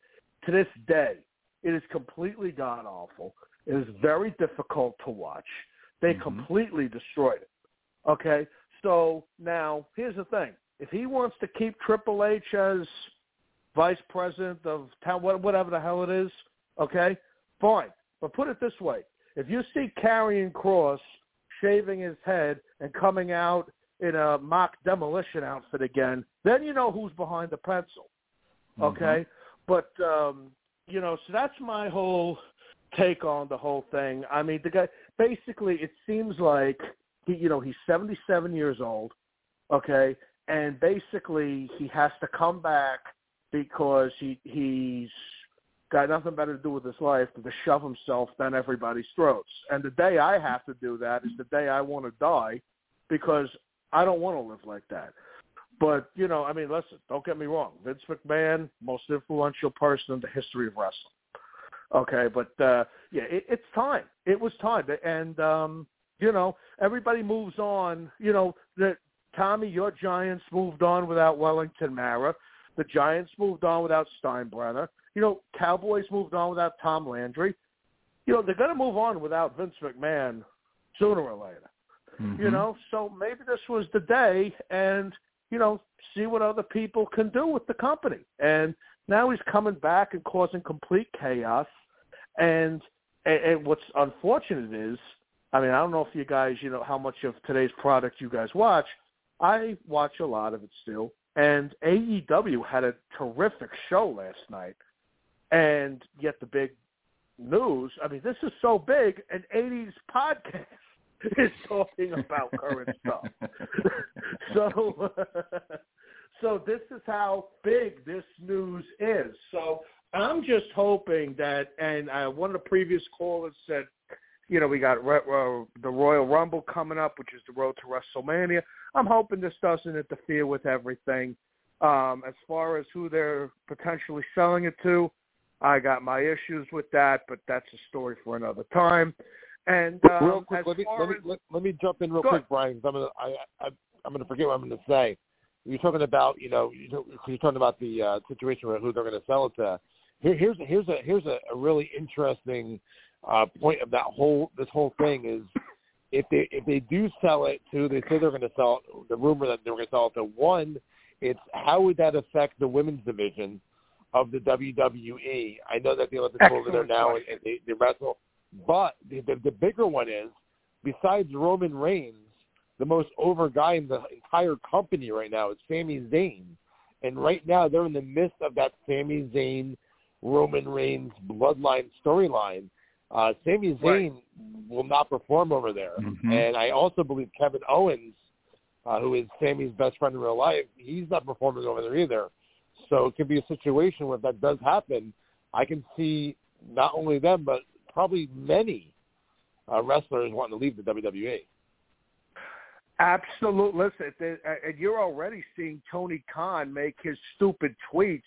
To this day, it is completely god awful. It is very difficult to watch. They mm-hmm. completely destroyed it. Okay, so now here's the thing: if he wants to keep Triple H as vice president of town, whatever the hell it is, okay, fine. But put it this way: if you see Karrion Kross shaving his head and coming out in a mock demolition outfit again, then you know who's behind the pencil. Mm-hmm. Okay? Mm-hmm. But um, you know, so that's my whole take on the whole thing. I mean, the guy basically it seems like he you know, he's 77 years old, okay? And basically he has to come back because he he's got nothing better to do with his life than to shove himself down everybody's throats. And the day I have to do that is the day I want to die because I don't want to live like that. But, you know, I mean, listen, don't get me wrong. Vince McMahon, most influential person in the history of wrestling. Okay, but uh yeah, it, it's time. It was time. And um, you know, everybody moves on. You know, the Tommy, your Giants moved on without Wellington Mara. The Giants moved on without Steinbrenner. You know, Cowboys moved on without Tom Landry. You know, they're going to move on without Vince McMahon sooner or later. Mm-hmm. You know, so maybe this was the day, and you know, see what other people can do with the company. And now he's coming back and causing complete chaos. And and, and what's unfortunate is, I mean, I don't know if you guys, you know, how much of today's product you guys watch. I watch a lot of it still. And AEW had a terrific show last night and yet the big news, I mean, this is so big, an 80s podcast [LAUGHS] is talking about current [LAUGHS] stuff. [LAUGHS] so, so this is how big this news is. So I'm just hoping that, and uh, one of the previous callers said, you know, we got uh, the Royal Rumble coming up, which is the road to WrestleMania. I'm hoping this doesn't interfere with everything. Um, as far as who they're potentially selling it to, I got my issues with that, but that's a story for another time. And um, real quick, let me let me, let, let me jump in real quick, Brian. Because I'm gonna I, I I'm gonna forget what I'm gonna say. You're talking about you know you're talking about the uh, situation with who they're going to sell it to. Here, here's here's a here's a, a really interesting uh, point of that whole this whole thing is if they if they do sell it to they say they're going to sell it, the rumor that they're going to sell it to one it's how would that affect the women's division of the WWE. I know that the Olympics are over there now and, and they, they wrestle, but the, the, the bigger one is, besides Roman Reigns, the most over guy in the entire company right now is Sami Zayn. And right now they're in the midst of that Sami Zayn, Roman Reigns bloodline storyline. Uh, Sami Zayn right. will not perform over there. Mm-hmm. And I also believe Kevin Owens, uh, who is Sami's best friend in real life, he's not performing over there either. So it could be a situation where if that does happen, I can see not only them, but probably many uh, wrestlers wanting to leave the WWE. Absolutely. Listen, and you're already seeing Tony Khan make his stupid tweets,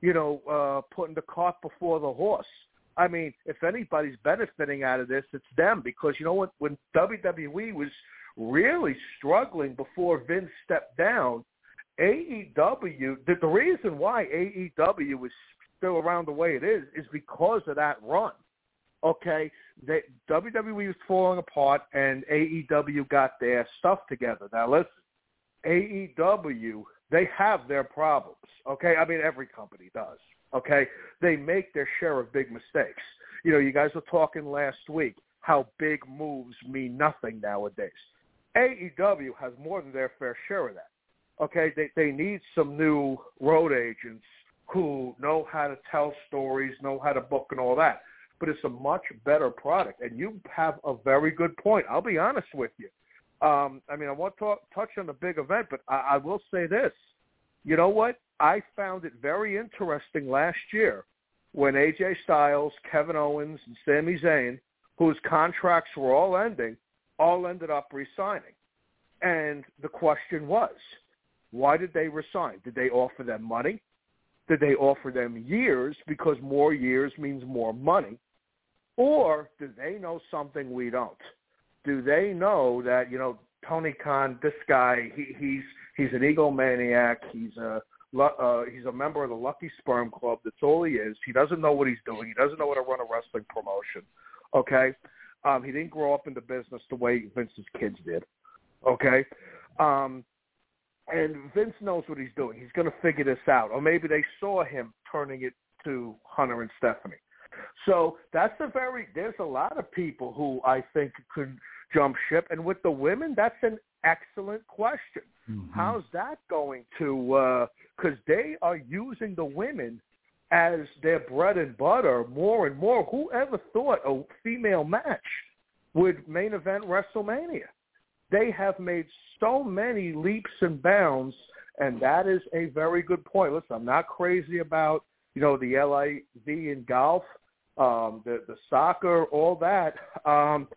you know, uh, putting the cart before the horse. I mean, if anybody's benefiting out of this, it's them because you know what? When WWE was really struggling before Vince stepped down, AEW, the, the reason why AEW is still around the way it is is because of that run. Okay, they, WWE was falling apart, and AEW got their stuff together. Now listen, AEW they have their problems. Okay, I mean every company does. Okay, they make their share of big mistakes. You know, you guys were talking last week how big moves mean nothing nowadays. AEW has more than their fair share of that okay, they, they need some new road agents who know how to tell stories, know how to book and all that. But it's a much better product. And you have a very good point. I'll be honest with you. Um, I mean, I want to talk, touch on the big event, but I, I will say this. You know what? I found it very interesting last year when AJ Styles, Kevin Owens, and Sami Zayn, whose contracts were all ending, all ended up resigning. And the question was, why did they resign? Did they offer them money? Did they offer them years because more years means more money? Or do they know something we don't? Do they know that, you know, Tony Khan, this guy, he, he's he's an egomaniac. He's a uh, he's a member of the Lucky Sperm Club. That's all he is. He doesn't know what he's doing. He doesn't know how to run a wrestling promotion. Okay, um, he didn't grow up in the business the way Vince's kids did. Okay, um, and Vince knows what he's doing. He's going to figure this out. Or maybe they saw him turning it to Hunter and Stephanie. So that's a very. There's a lot of people who I think could jump ship, and with the women, that's an excellent question. Mm-hmm. How's that going to? Because uh, they are using the women as their bread and butter more and more. Whoever thought a female match would main event WrestleMania? They have made so many leaps and bounds, and that is a very good point. Listen, I'm not crazy about you know the LIV in golf, um, the the soccer, all that. Um,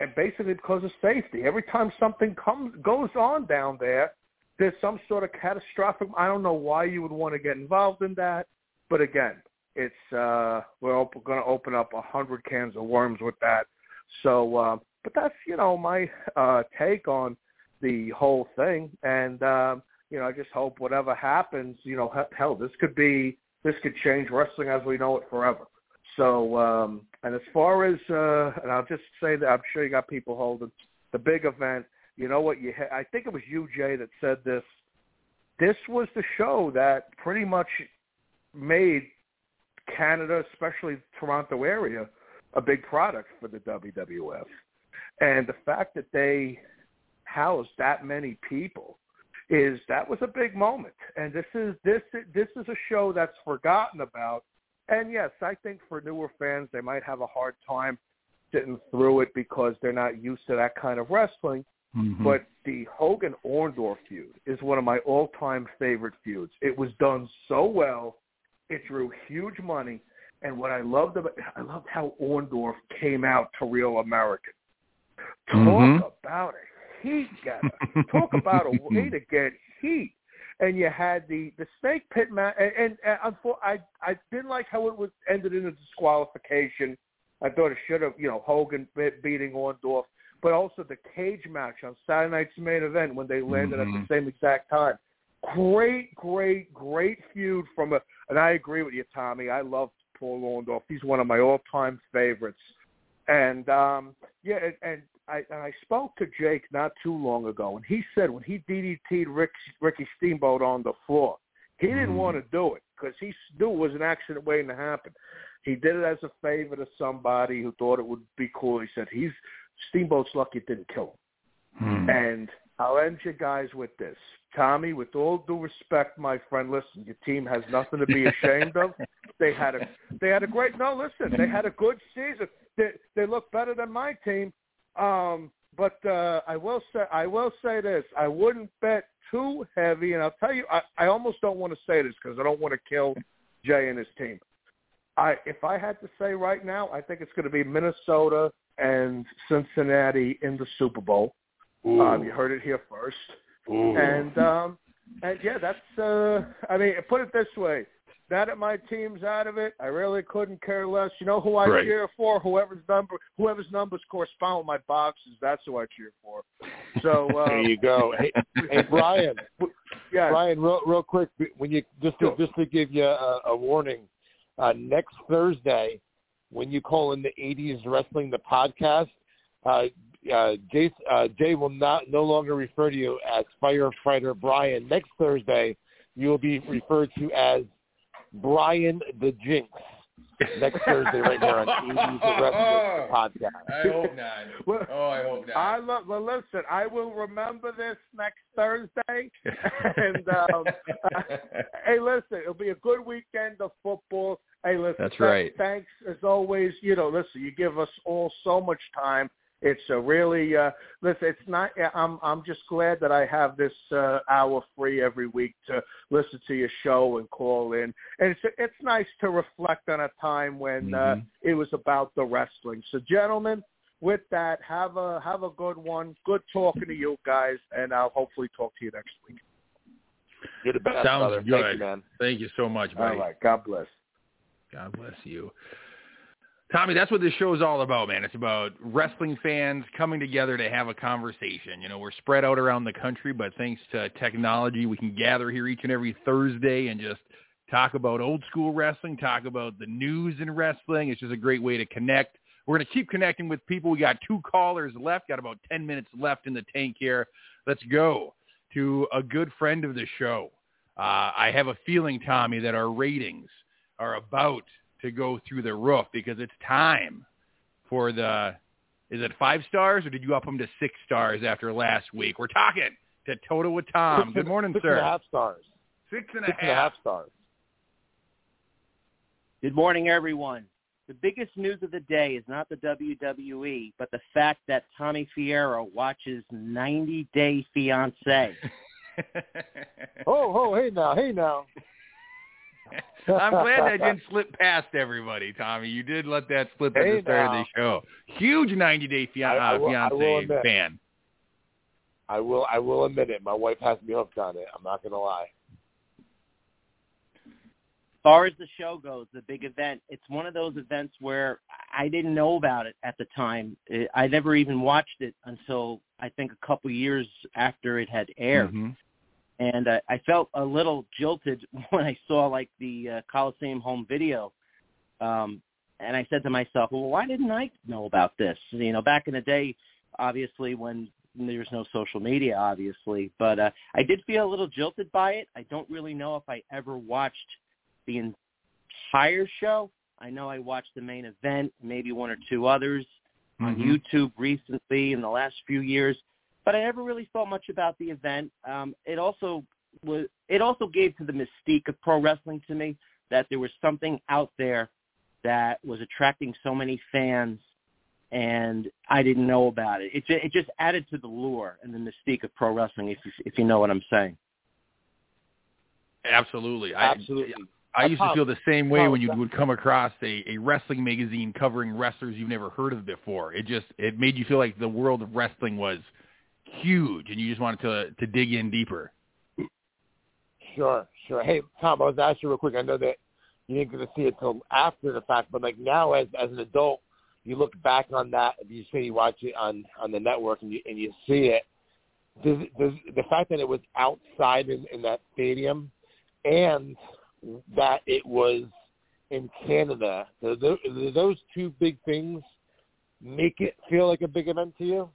and basically because of safety. Every time something comes goes on down there, there's some sort of catastrophic. I don't know why you would want to get involved in that, but again, it's uh, we're op- going to open up a hundred cans of worms with that. So, uh, but that's you know my uh, take on the whole thing, and um, you know I just hope whatever happens, you know, hell, this could be this could change wrestling as we know it forever. So, um, and as far as, uh, and I'll just say that I'm sure you got people holding the big event. You know what? You, ha- I think it was you, Jay, that said this. This was the show that pretty much made Canada, especially Toronto area, a big product for the WWF. And the fact that they housed that many people is that was a big moment. And this is this this is a show that's forgotten about and yes, I think for newer fans, they might have a hard time sitting through it because they're not used to that kind of wrestling. Mm-hmm. But the Hogan Orndorff feud is one of my all-time favorite feuds. It was done so well. It drew huge money. And what I loved about I loved how Orndorff came out to real American. Talk mm-hmm. about a heat getter. Talk about a way [LAUGHS] to get heat and you had the the snake pit match. And, and, and I I didn't like how it was ended in a disqualification. I thought it should have, you know, Hogan beating Orndorff, but also the cage match on Saturday night's main event when they landed mm-hmm. at the mm-hmm. same exact time. Great, great, great feud from a. And I agree with you, Tommy. I love Paul Orndorff. He's one of my all-time favorites. And um yeah, and, and I, and I spoke to Jake not too long ago, and he said when he DDT'd Rick, Ricky Steamboat on the floor, he didn't mm. want to do it because he knew it was an accident waiting to happen. He did it as a favor to somebody who thought it would be cool. He said he's Steamboat's lucky it didn't kill him. Mm. And I'll end you guys with this. Tommy, with all due respect, my friend, listen, your team has nothing to be [LAUGHS] ashamed of. They had a they had a great no, listen, they had a good season. They they look better than my team, um, but uh, I will say I will say this: I wouldn't bet too heavy, and I'll tell you, I, I almost don't want to say this because I don't want to kill Jay and his team. I if I had to say right now, I think it's going to be Minnesota and Cincinnati in the Super Bowl. Um, you heard it here first. Ooh. And um, and yeah, that's. Uh, I mean, put it this way: now that my team's out of it, I really couldn't care less. You know who I right. cheer for? Whoever's number, whoever's numbers correspond with my boxes. That's who I cheer for. So um, [LAUGHS] there you go. Hey, hey Brian. yeah, Brian, real, real quick, when you just to, just to give you a, a warning, uh, next Thursday, when you call in the '80s Wrestling the podcast, uh, uh, Jay, uh, Jay will not no longer refer to you as firefighter Brian. Next Thursday, you will be referred to as Brian the Jinx next Thursday right here on [LAUGHS] AD's oh, podcast. I hope not. [LAUGHS] well, oh, I hope not. I love. Well, listen, I will remember this next Thursday. [LAUGHS] and um, uh, hey, listen, it'll be a good weekend of football. Hey, listen. That's right. Thanks as always. You know, listen, you give us all so much time it's a really uh, listen. It's not. I'm I'm just glad that I have this uh, hour free every week to listen to your show and call in, and it's it's nice to reflect on a time when uh, mm-hmm. uh, it was about the wrestling. So, gentlemen, with that, have a have a good one. Good talking to you guys, and I'll hopefully talk to you next week. You're the best, Sounds brother. good. Thank you, man. Thank you so much, buddy. All right. God bless. God bless you. Tommy, that's what this show is all about, man. It's about wrestling fans coming together to have a conversation. You know, we're spread out around the country, but thanks to technology, we can gather here each and every Thursday and just talk about old school wrestling, talk about the news in wrestling. It's just a great way to connect. We're going to keep connecting with people. We got two callers left, got about 10 minutes left in the tank here. Let's go to a good friend of the show. Uh, I have a feeling, Tommy, that our ratings are about to go through the roof because it's time for the is it five stars or did you up them to six stars after last week? We're talking to Toto with Tom. Six Good morning, six sir. and a half stars. And a Six and a half. half stars. Good morning, everyone. The biggest news of the day is not the WWE, but the fact that Tommy Fierro watches 90 Day Fiance. [LAUGHS] Oh, oh, hey now, hey now. [LAUGHS] I'm glad that didn't slip past everybody, Tommy. You did let that slip at the start now. of the show. Huge 90 Day fian- I- I uh, will- I fiance admit. fan. I will I will admit it. My wife has me hooked on it. I'm not gonna lie. As far as the show goes, the big event, it's one of those events where I didn't know about it at the time. I never even watched it until I think a couple years after it had aired. Mhm. And uh, I felt a little jilted [LAUGHS] when I saw like the uh, Coliseum home video. Um, and I said to myself, well, why didn't I know about this? You know, back in the day, obviously when there was no social media, obviously, but uh, I did feel a little jilted by it. I don't really know if I ever watched the entire show. I know I watched the main event, maybe one or two others on Mhm. YouTube recently in the last few years, but I never really thought much about the event. Um, it also was it also gave to the mystique of pro wrestling to me that there was something out there that was attracting so many fans, and I didn't know about it. It it just added to the lure and the mystique of pro wrestling, if you, if you know what I'm saying. Absolutely. I, Absolutely. I used to feel the same way when you would come across a, a wrestling magazine covering wrestlers you've never heard of before. It just it made you feel like the world of wrestling was huge, and you just wanted to to dig in deeper. Sure, sure. Hey, Tom, I was asking real quick. I know that you didn't get to see it till after the fact, but like now, as as an adult, you look back on that. You say you watch it on on the network and you and you see it, does, does the fact that it was outside in, in that stadium, and that it was in Canada, do those, do those two big things make it feel like a big event to you?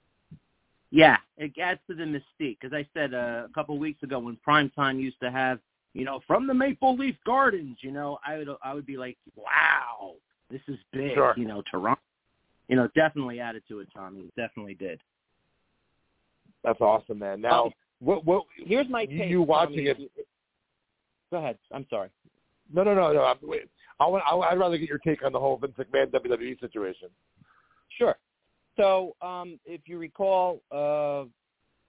Yeah, it adds to the mystique. As I said uh, a couple of weeks ago, when primetime used to have, you know, from the Maple Leaf Gardens, you know, I would I would be like, wow, this is big. Sure. You know, Toronto. You know, definitely added to it, Tommy. It definitely did. That's awesome, man. Now, Okay. what what Here's my take. you watching Tommy. it- Go ahead. I'm sorry. No, no, no, no. I'm, wait. I want. I, I'd rather get your take on the whole Vince McMahon WWE situation. Sure. So, um, if you recall, uh,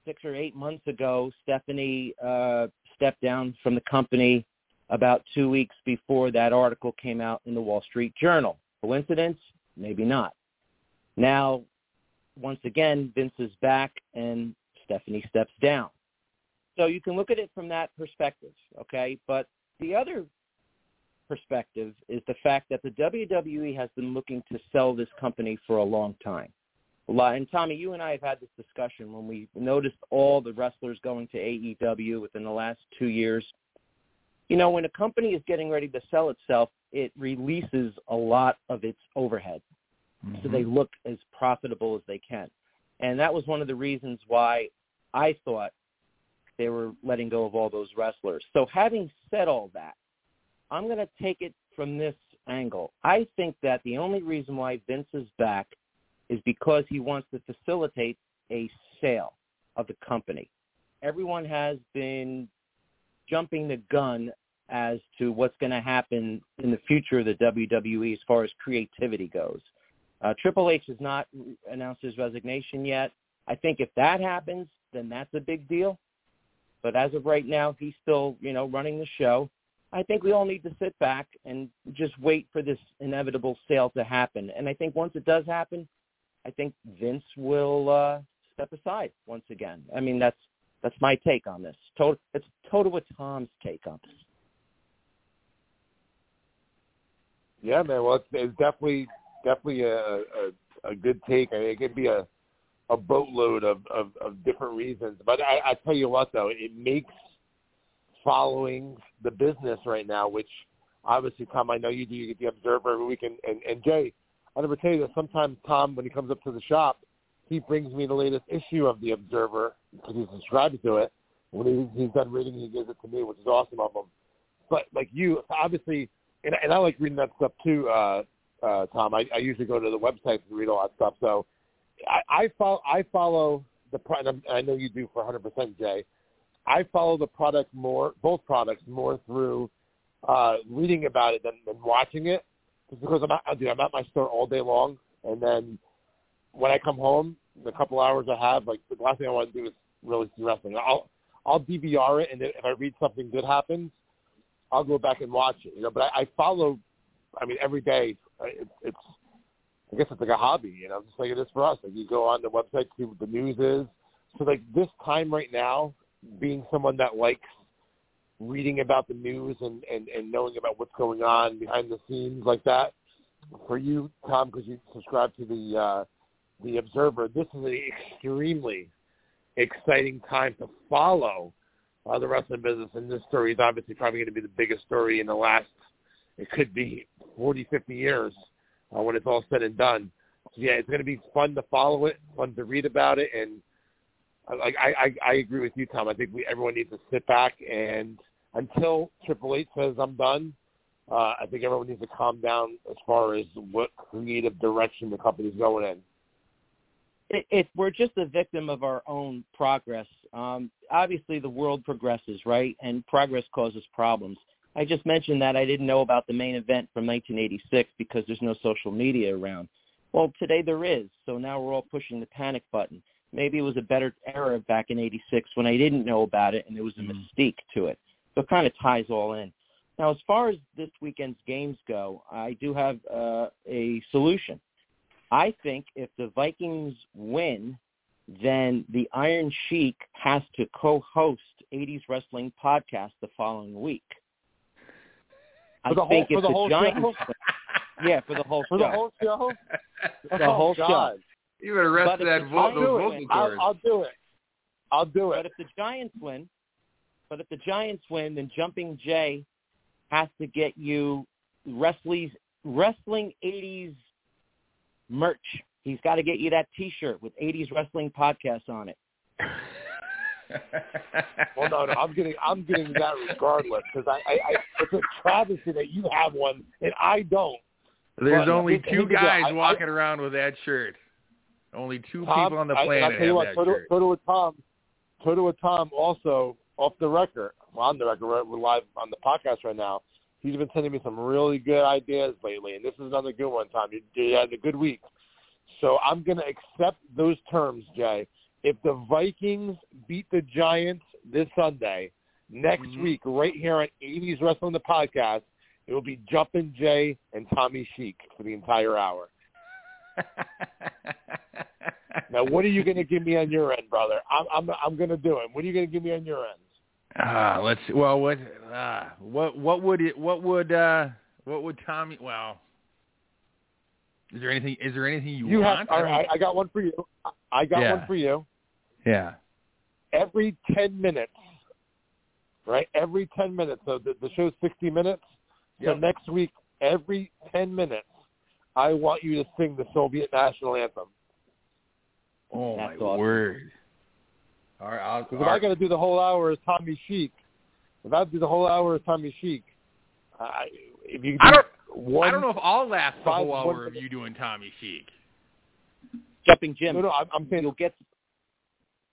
six or eight months ago, Stephanie uh, stepped down from the company about two weeks before that article came out in the Wall Street Journal. Coincidence? Maybe not. Now, once again, Vince is back and Stephanie steps down. So you can look at it from that perspective, okay? But the other perspective is the fact that the WWE has been looking to sell this company for a long time. Lot, and Tommy, you and I have had this discussion when we noticed all the wrestlers going to AEW within the last two years. You know, when a company is getting ready to sell itself, it releases a lot of its overhead so they mm-hmm. look as profitable as they can. And that was one of the reasons why I thought they were letting go of all those wrestlers. So having said all that, I'm going to take it from this angle. I think that the only reason why Vince is back is because he wants to facilitate a sale of the company. Everyone has been jumping the gun as to what's going to happen in the future of the WWE as far as creativity goes. Uh, Triple H has not announced his resignation yet. I think if that happens, then that's a big deal. But as of right now, he's still, you know, running the show. I think we all need to sit back and just wait for this inevitable sale to happen. And I think once it does happen, I think Vince will uh, step aside once again. I mean, that's that's my take on this. Total, it's total with Tom's take on this. Yeah, man. Well, it's, it's definitely definitely a, a a good take. I mean, it could be a a boatload of, of, of different reasons. But I, I tell you what, though, it makes following the business right now, which obviously, Tom, I know you do. You get the Observer every week, and, and, and Jay, I never tell you that sometimes Tom, when he comes up to the shop, he brings me the latest issue of the Observer because he's subscribed to it. When he, he's done reading, he gives it to me, which is awesome of him. But like you, obviously, and, and I like reading that stuff too, uh, uh, Tom. I, I usually go to the website to read all that stuff. So I, I follow I follow the product. I know you do for 100%, Jay. I follow the product more, both products more through uh, reading about it than, than watching it, just because I'm at, dude, I'm at my store all day long, and then when I come home, the couple hours I have, like the last thing I want to do is really see wrestling. I'll I'll DVR it, and if I read something good happens, I'll go back and watch it. You know, but I, I follow. I mean, every day uh, it's, it's I guess it's like a hobby, you know, just like it is for us. Like you go on the website, see what the news is. So like this time right now, being someone that likes reading about the news and, and, and knowing about what's going on behind the scenes like that, for you, Tom, because you subscribe to the uh, the Observer, this is an extremely exciting time to follow uh, the wrestling business. And this story is obviously probably going to be the biggest story in the last, it could be 40, 50 years uh, when it's all said and done. So yeah, it's going to be fun to follow it, fun to read about it, and like I, I, I agree with you, Tom. I think we everyone needs to sit back and until Triple H says I'm done, uh, I think everyone needs to calm down as far as what creative direction the company's going in. It, it, we're just a victim of our own progress. Um, obviously, the world progresses, right? And progress causes problems. I just mentioned that I didn't know about the main event from 1986 because there's no social media around. Well, today there is, so now we're all pushing the panic button. Maybe it was a better era back in 86 when I didn't know about it and there was a mm. mystique to it. So it kind of ties all in. Now, as far as this weekend's games go, I do have uh, a solution. I think if the Vikings win, then the Iron Sheik has to co-host 80s Wrestling Podcast the following week. For the I think whole, if for the, the whole Giants, show? [LAUGHS] yeah, for the whole for show, the whole show, the oh, whole God. show. You better rest that if the vo- Giants those win, vocal I'll, cords. I'll do it. I'll do it. But if the Giants win, but if the Giants win, then Jumping Jay has to get you wrestling's wrestling 80s merch. He's got to get you that T-shirt with 80s wrestling podcast on it. [LAUGHS] well, no, no, I'm getting, I'm getting that regardless because I, I, I, it's a travesty that you have one and I don't. There's But only two here's the deal. guys I- I- walking around with that shirt. Only two Tom, people on the planet I'll tell you have what, that so do, shirt. so do with Tom. So do with Tom also off the record. Well, on the record, we're, we're live on the podcast right now. He's been sending me some really good ideas lately, and this is another good one, Tom. You, you had a good week. So I'm going to accept those terms, Jay. If the Vikings beat the Giants this Sunday, next Mhm. week, right here on 80s Wrestling the Podcast, it will be Jumpin' Jay and Tommy Sheik for the entire hour. [LAUGHS] Now, what are you going to give me on your end, brother? I'm I'm I'm going to do it. What are you going to give me on your end? Ah, let's. see. Well, what? Uh, what? What would it? What would? uh What would Tommy? Well, is there anything? Is there anything you, You want? have. All right, I got one for you. I got Yeah. one for you. yeah. Every ten minutes, right? Every ten minutes. So the, the show's sixty minutes. So Yep. next week, every ten minutes, I want you to sing the Soviet national anthem. Oh That's my awesome. word! All right, I'll, Because if I got to do the whole hour as Tommy Sheik, if I do the whole hour as Tommy Sheik, I, if you I don't. one, I don't know if I'll last the five- whole one- hour of you doing Tommy Sheik. Jumping Jim, No, no, I'm, I'm saying you'll get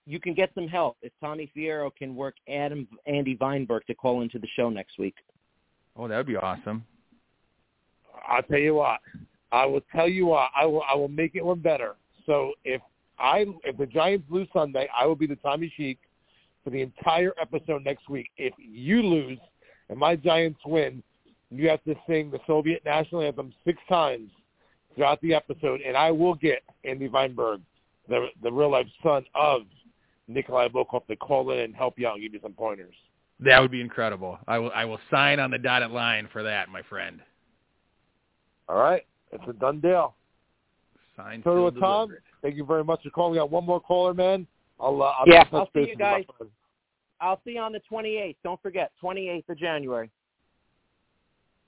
you can get some help if Tommy Fierro can work Adam Andy Weinberg to call into the show next week. Oh, that would be awesome. I'll tell you what. I will tell you what. I will. I will make it one better. So if I if the Giants lose Sunday, I will be the Tommy Sheik for the entire episode next week. If you lose and my Giants win, you have to sing the Soviet national anthem six times throughout the episode, and I will get Andy Weinberg, the the real life son of Nikolai Volkov, to call in and help you out and give you some pointers. That would be incredible. I will I will sign on the dotted line for that, my friend. All right, it's a done deal. Signed. So, Tom, thank you very much for calling. We got one more caller, man. I'll, uh, I'll yeah, I'll see you guys. I'll see you on the 28th. Don't forget, 28th of January.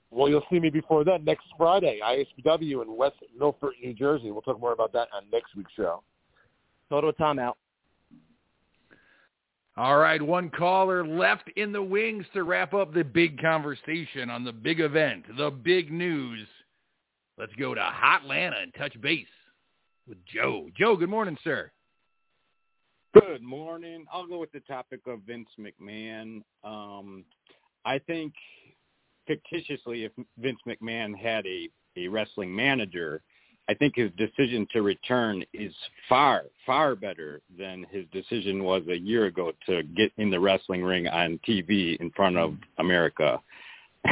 Well, you'll see me before then next Friday, ISPW in West Milford, New Jersey. We'll talk more about that on next week's show. Total Tom out. All right, one caller left in the wings to wrap up the big conversation on the big event, the big news. Let's go to Hotlanta and touch base with Joe. Joe, good morning, sir. Good morning. I'll go with the topic of Vince McMahon. Um, I think fictitiously, if Vince McMahon had a, a wrestling manager, I think his decision to return is far, far better than his decision was a year ago to get in the wrestling ring on TV in front of America. [LAUGHS]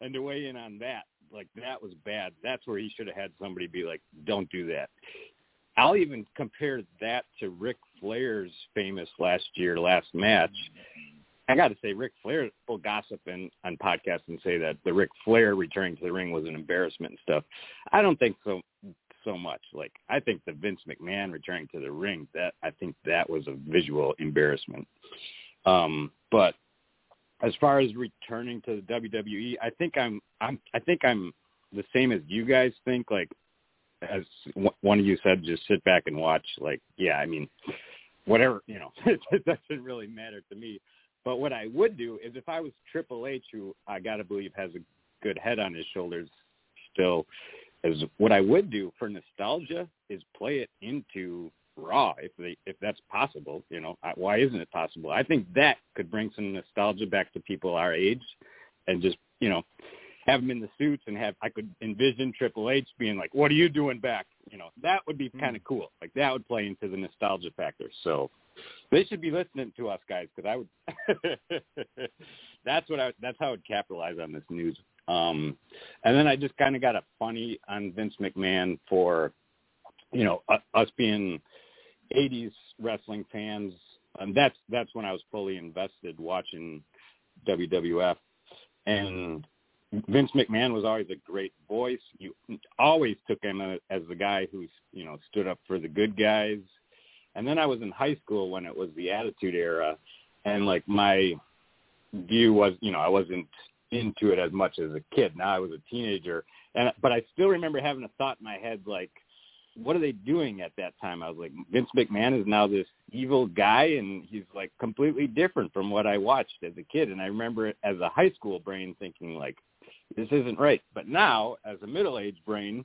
and to weigh in on that, like that was bad. That's where he should have had somebody be like, "Don't do that." I'll even compare that to Ric Flair's famous last year last match. I got to say, Ric Flair will gossip in, on podcasts and say that the Ric Flair returning to the ring was an embarrassment and stuff. I don't think so so much. Like I think the Vince McMahon returning to the ring that I think that was a visual embarrassment. Um, but as far as returning to the WWE, I think I'm I'm I think I'm the same as you guys think. Like as one of you said, just sit back and watch. Like yeah, I mean, whatever you know, [LAUGHS] it doesn't really matter to me. But what I would do is if I was Triple H, who I got to believe has a good head on his shoulders still, is what I would do for nostalgia is play it into Raw if they if that's possible. You know, why isn't it possible? I think that could bring some nostalgia back to people our age, and just you know have them in the suits and have I could envision Triple H being like, "What are you doing back?" You know, that would be kind of hmm. cool. Like that would play into the nostalgia factor. So they should be listening to us guys because I would. [LAUGHS] that's what I. That's how I would capitalize on this news. Um, and then I just kind of got a funny on Vince McMahon for, you know, us being '80s wrestling fans. And that's that's when I was fully invested watching WWF, and Vince McMahon was always a great voice. You always took him as the guy who's you know stood up for the good guys and then I was in high school when it was the Attitude Era, and like my view was, you know, I wasn't into it as much as a kid. Now I was a teenager, and but I still remember having a thought in my head like, what are they doing at that time? I was like, Vince McMahon is now this evil guy, and he's like completely different from what I watched as a kid. And I remember as a high school brain thinking like, this isn't right. But now, as a middle-aged brain,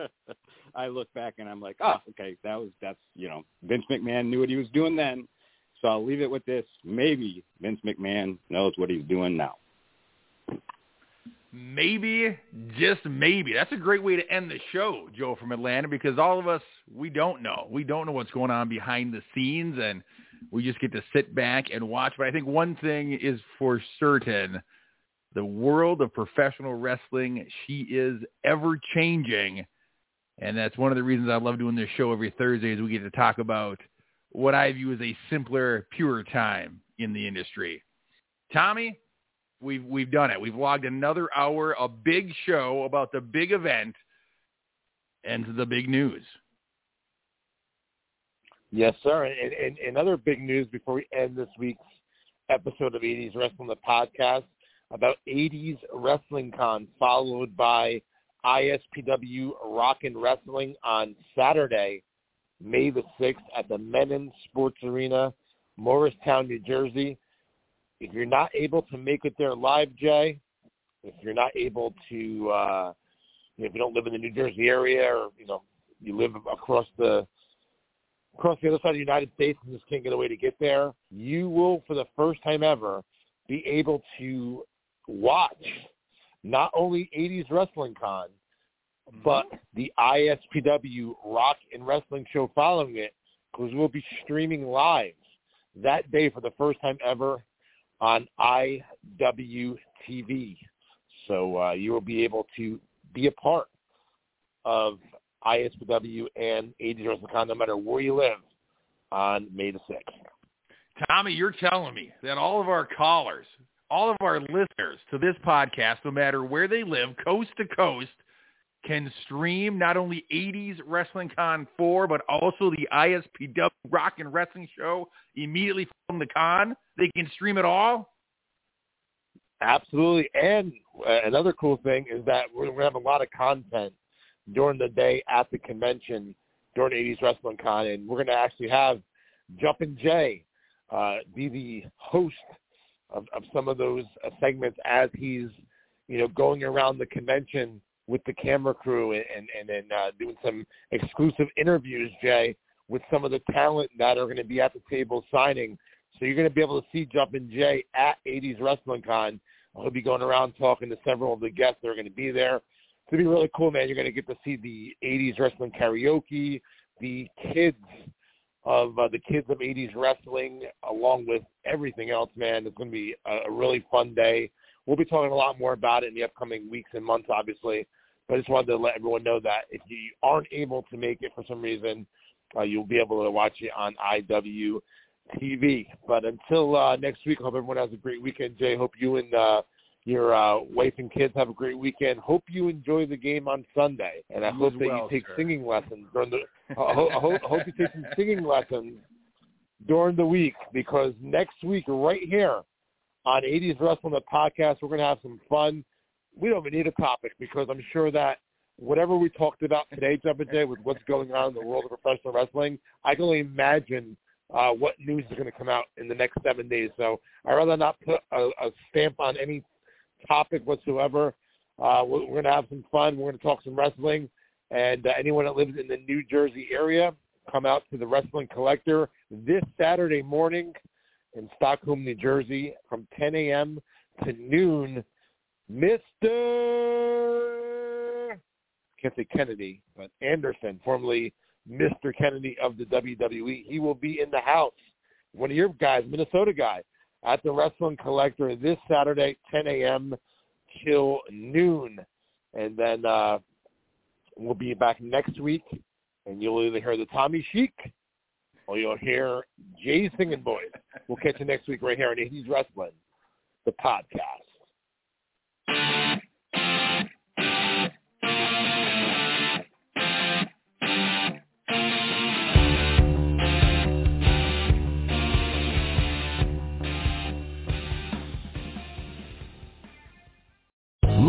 [LAUGHS] I look back and I'm like, oh, okay, that was that's you know Vince McMahon knew what he was doing then, so I'll leave it with this. Maybe Vince McMahon knows what he's doing now. Maybe, just maybe. That's a great way to end the show, Joe from Atlanta, because all of us we don't know. We don't know what's going on behind the scenes, and we just get to sit back and watch. But I think one thing is for certain the world of professional wrestling. She is ever changing. And that's one of the reasons I love doing this show every Thursday is we get to talk about what I view as a simpler, purer time in the industry. Tommy, we've we've done it. We've logged another hour, a big show about the big event and the big news. Yes, sir. And, and, and other big news before we end this week's episode of 80s Wrestling the podcast about 80s Wrestling Con, followed by ISPW Rockin' Wrestling on Saturday, May the 6th at the Mennen Sports Arena, Morristown, New Jersey. If you're not able to make it there live, Jay, if you're not able to, uh, if you don't live in the New Jersey area or, you know, you live across the across the other side of the United States and just can't get a way to get there, you will, for the first time ever, be able to watch not only 80s Wrestling Con, mm-hmm. but the ISPW Rock and Wrestling show following it, because we'll be streaming live that day for the first time ever on IWTV. So uh, you will be able to be a part of ISPW and 80s WrestlingCon, no matter where you live, on May the 6th. Tommy, you're telling me that all of our callers, all of our listeners to this podcast, no matter where they live, coast to coast, can stream not only 80s Wrestling Con 4, but also the ISPW Rock and Wrestling Show immediately from the con. They can stream it all? Absolutely. And uh, another cool thing is that we're going to have a lot of content during the day at the convention during 80s Wrestling Con, and we're going to actually have Jumpin' Jay uh, be the host of, of some of those uh, segments as he's, you know, going around the convention with the camera crew and and, and then uh, doing some exclusive interviews, Jay, with some of the talent that are going to be at the table signing. So you're going to be able to see Jumpin' Jay at 80s Wrestling Con. He'll be going around talking to several of the guests that are going to be there. It's going to be really cool, man. You're going to get to see the 80s wrestling karaoke, the kids of uh, the kids of 80s wrestling, along with everything else, man. It's going to be a, a really fun day. We'll be talking a lot more about it in the upcoming weeks and months, obviously. But I just wanted to let everyone know that if you aren't able to make it for some reason, uh, you'll be able to watch it on IWTV. But until uh, next week, I hope everyone has a great weekend. Jay, hope you and uh, your uh, wife and kids have a great weekend. Hope you enjoy the game on Sunday, and I You hope that well, you take sir. singing lessons during the. [LAUGHS] I hope, I hope, hope you take some singing lessons during the week because next week, right here on 80s Wrestling the podcast, we're going to have some fun. We don't even need a topic because I'm sure that whatever we talked about today, Jay, with what's going on in the world of professional wrestling, I can only imagine uh, what news is going to come out in the next seven days. So I'd rather not put a, a stamp on any topic whatsoever. Uh, we're, we're going to have some fun. We're going to talk some wrestling. And uh, anyone that lives in the New Jersey area, come out to the Wrestling Collector this Saturday morning in Stockholm, New Jersey, from 10 a.m. to noon. Mr. Can't say Kennedy, but Anderson, formerly Mr. Kennedy of the WWE, he will be in the house. One of your guys, Minnesota guy, at the Wrestling Collector this Saturday, 10 a.m. till noon. And then uh, we'll be back next week, and you'll either hear the Tommy Sheik or you'll hear Jay Singing Boys. We'll catch you next week right here on 80s Wrestling, the podcast.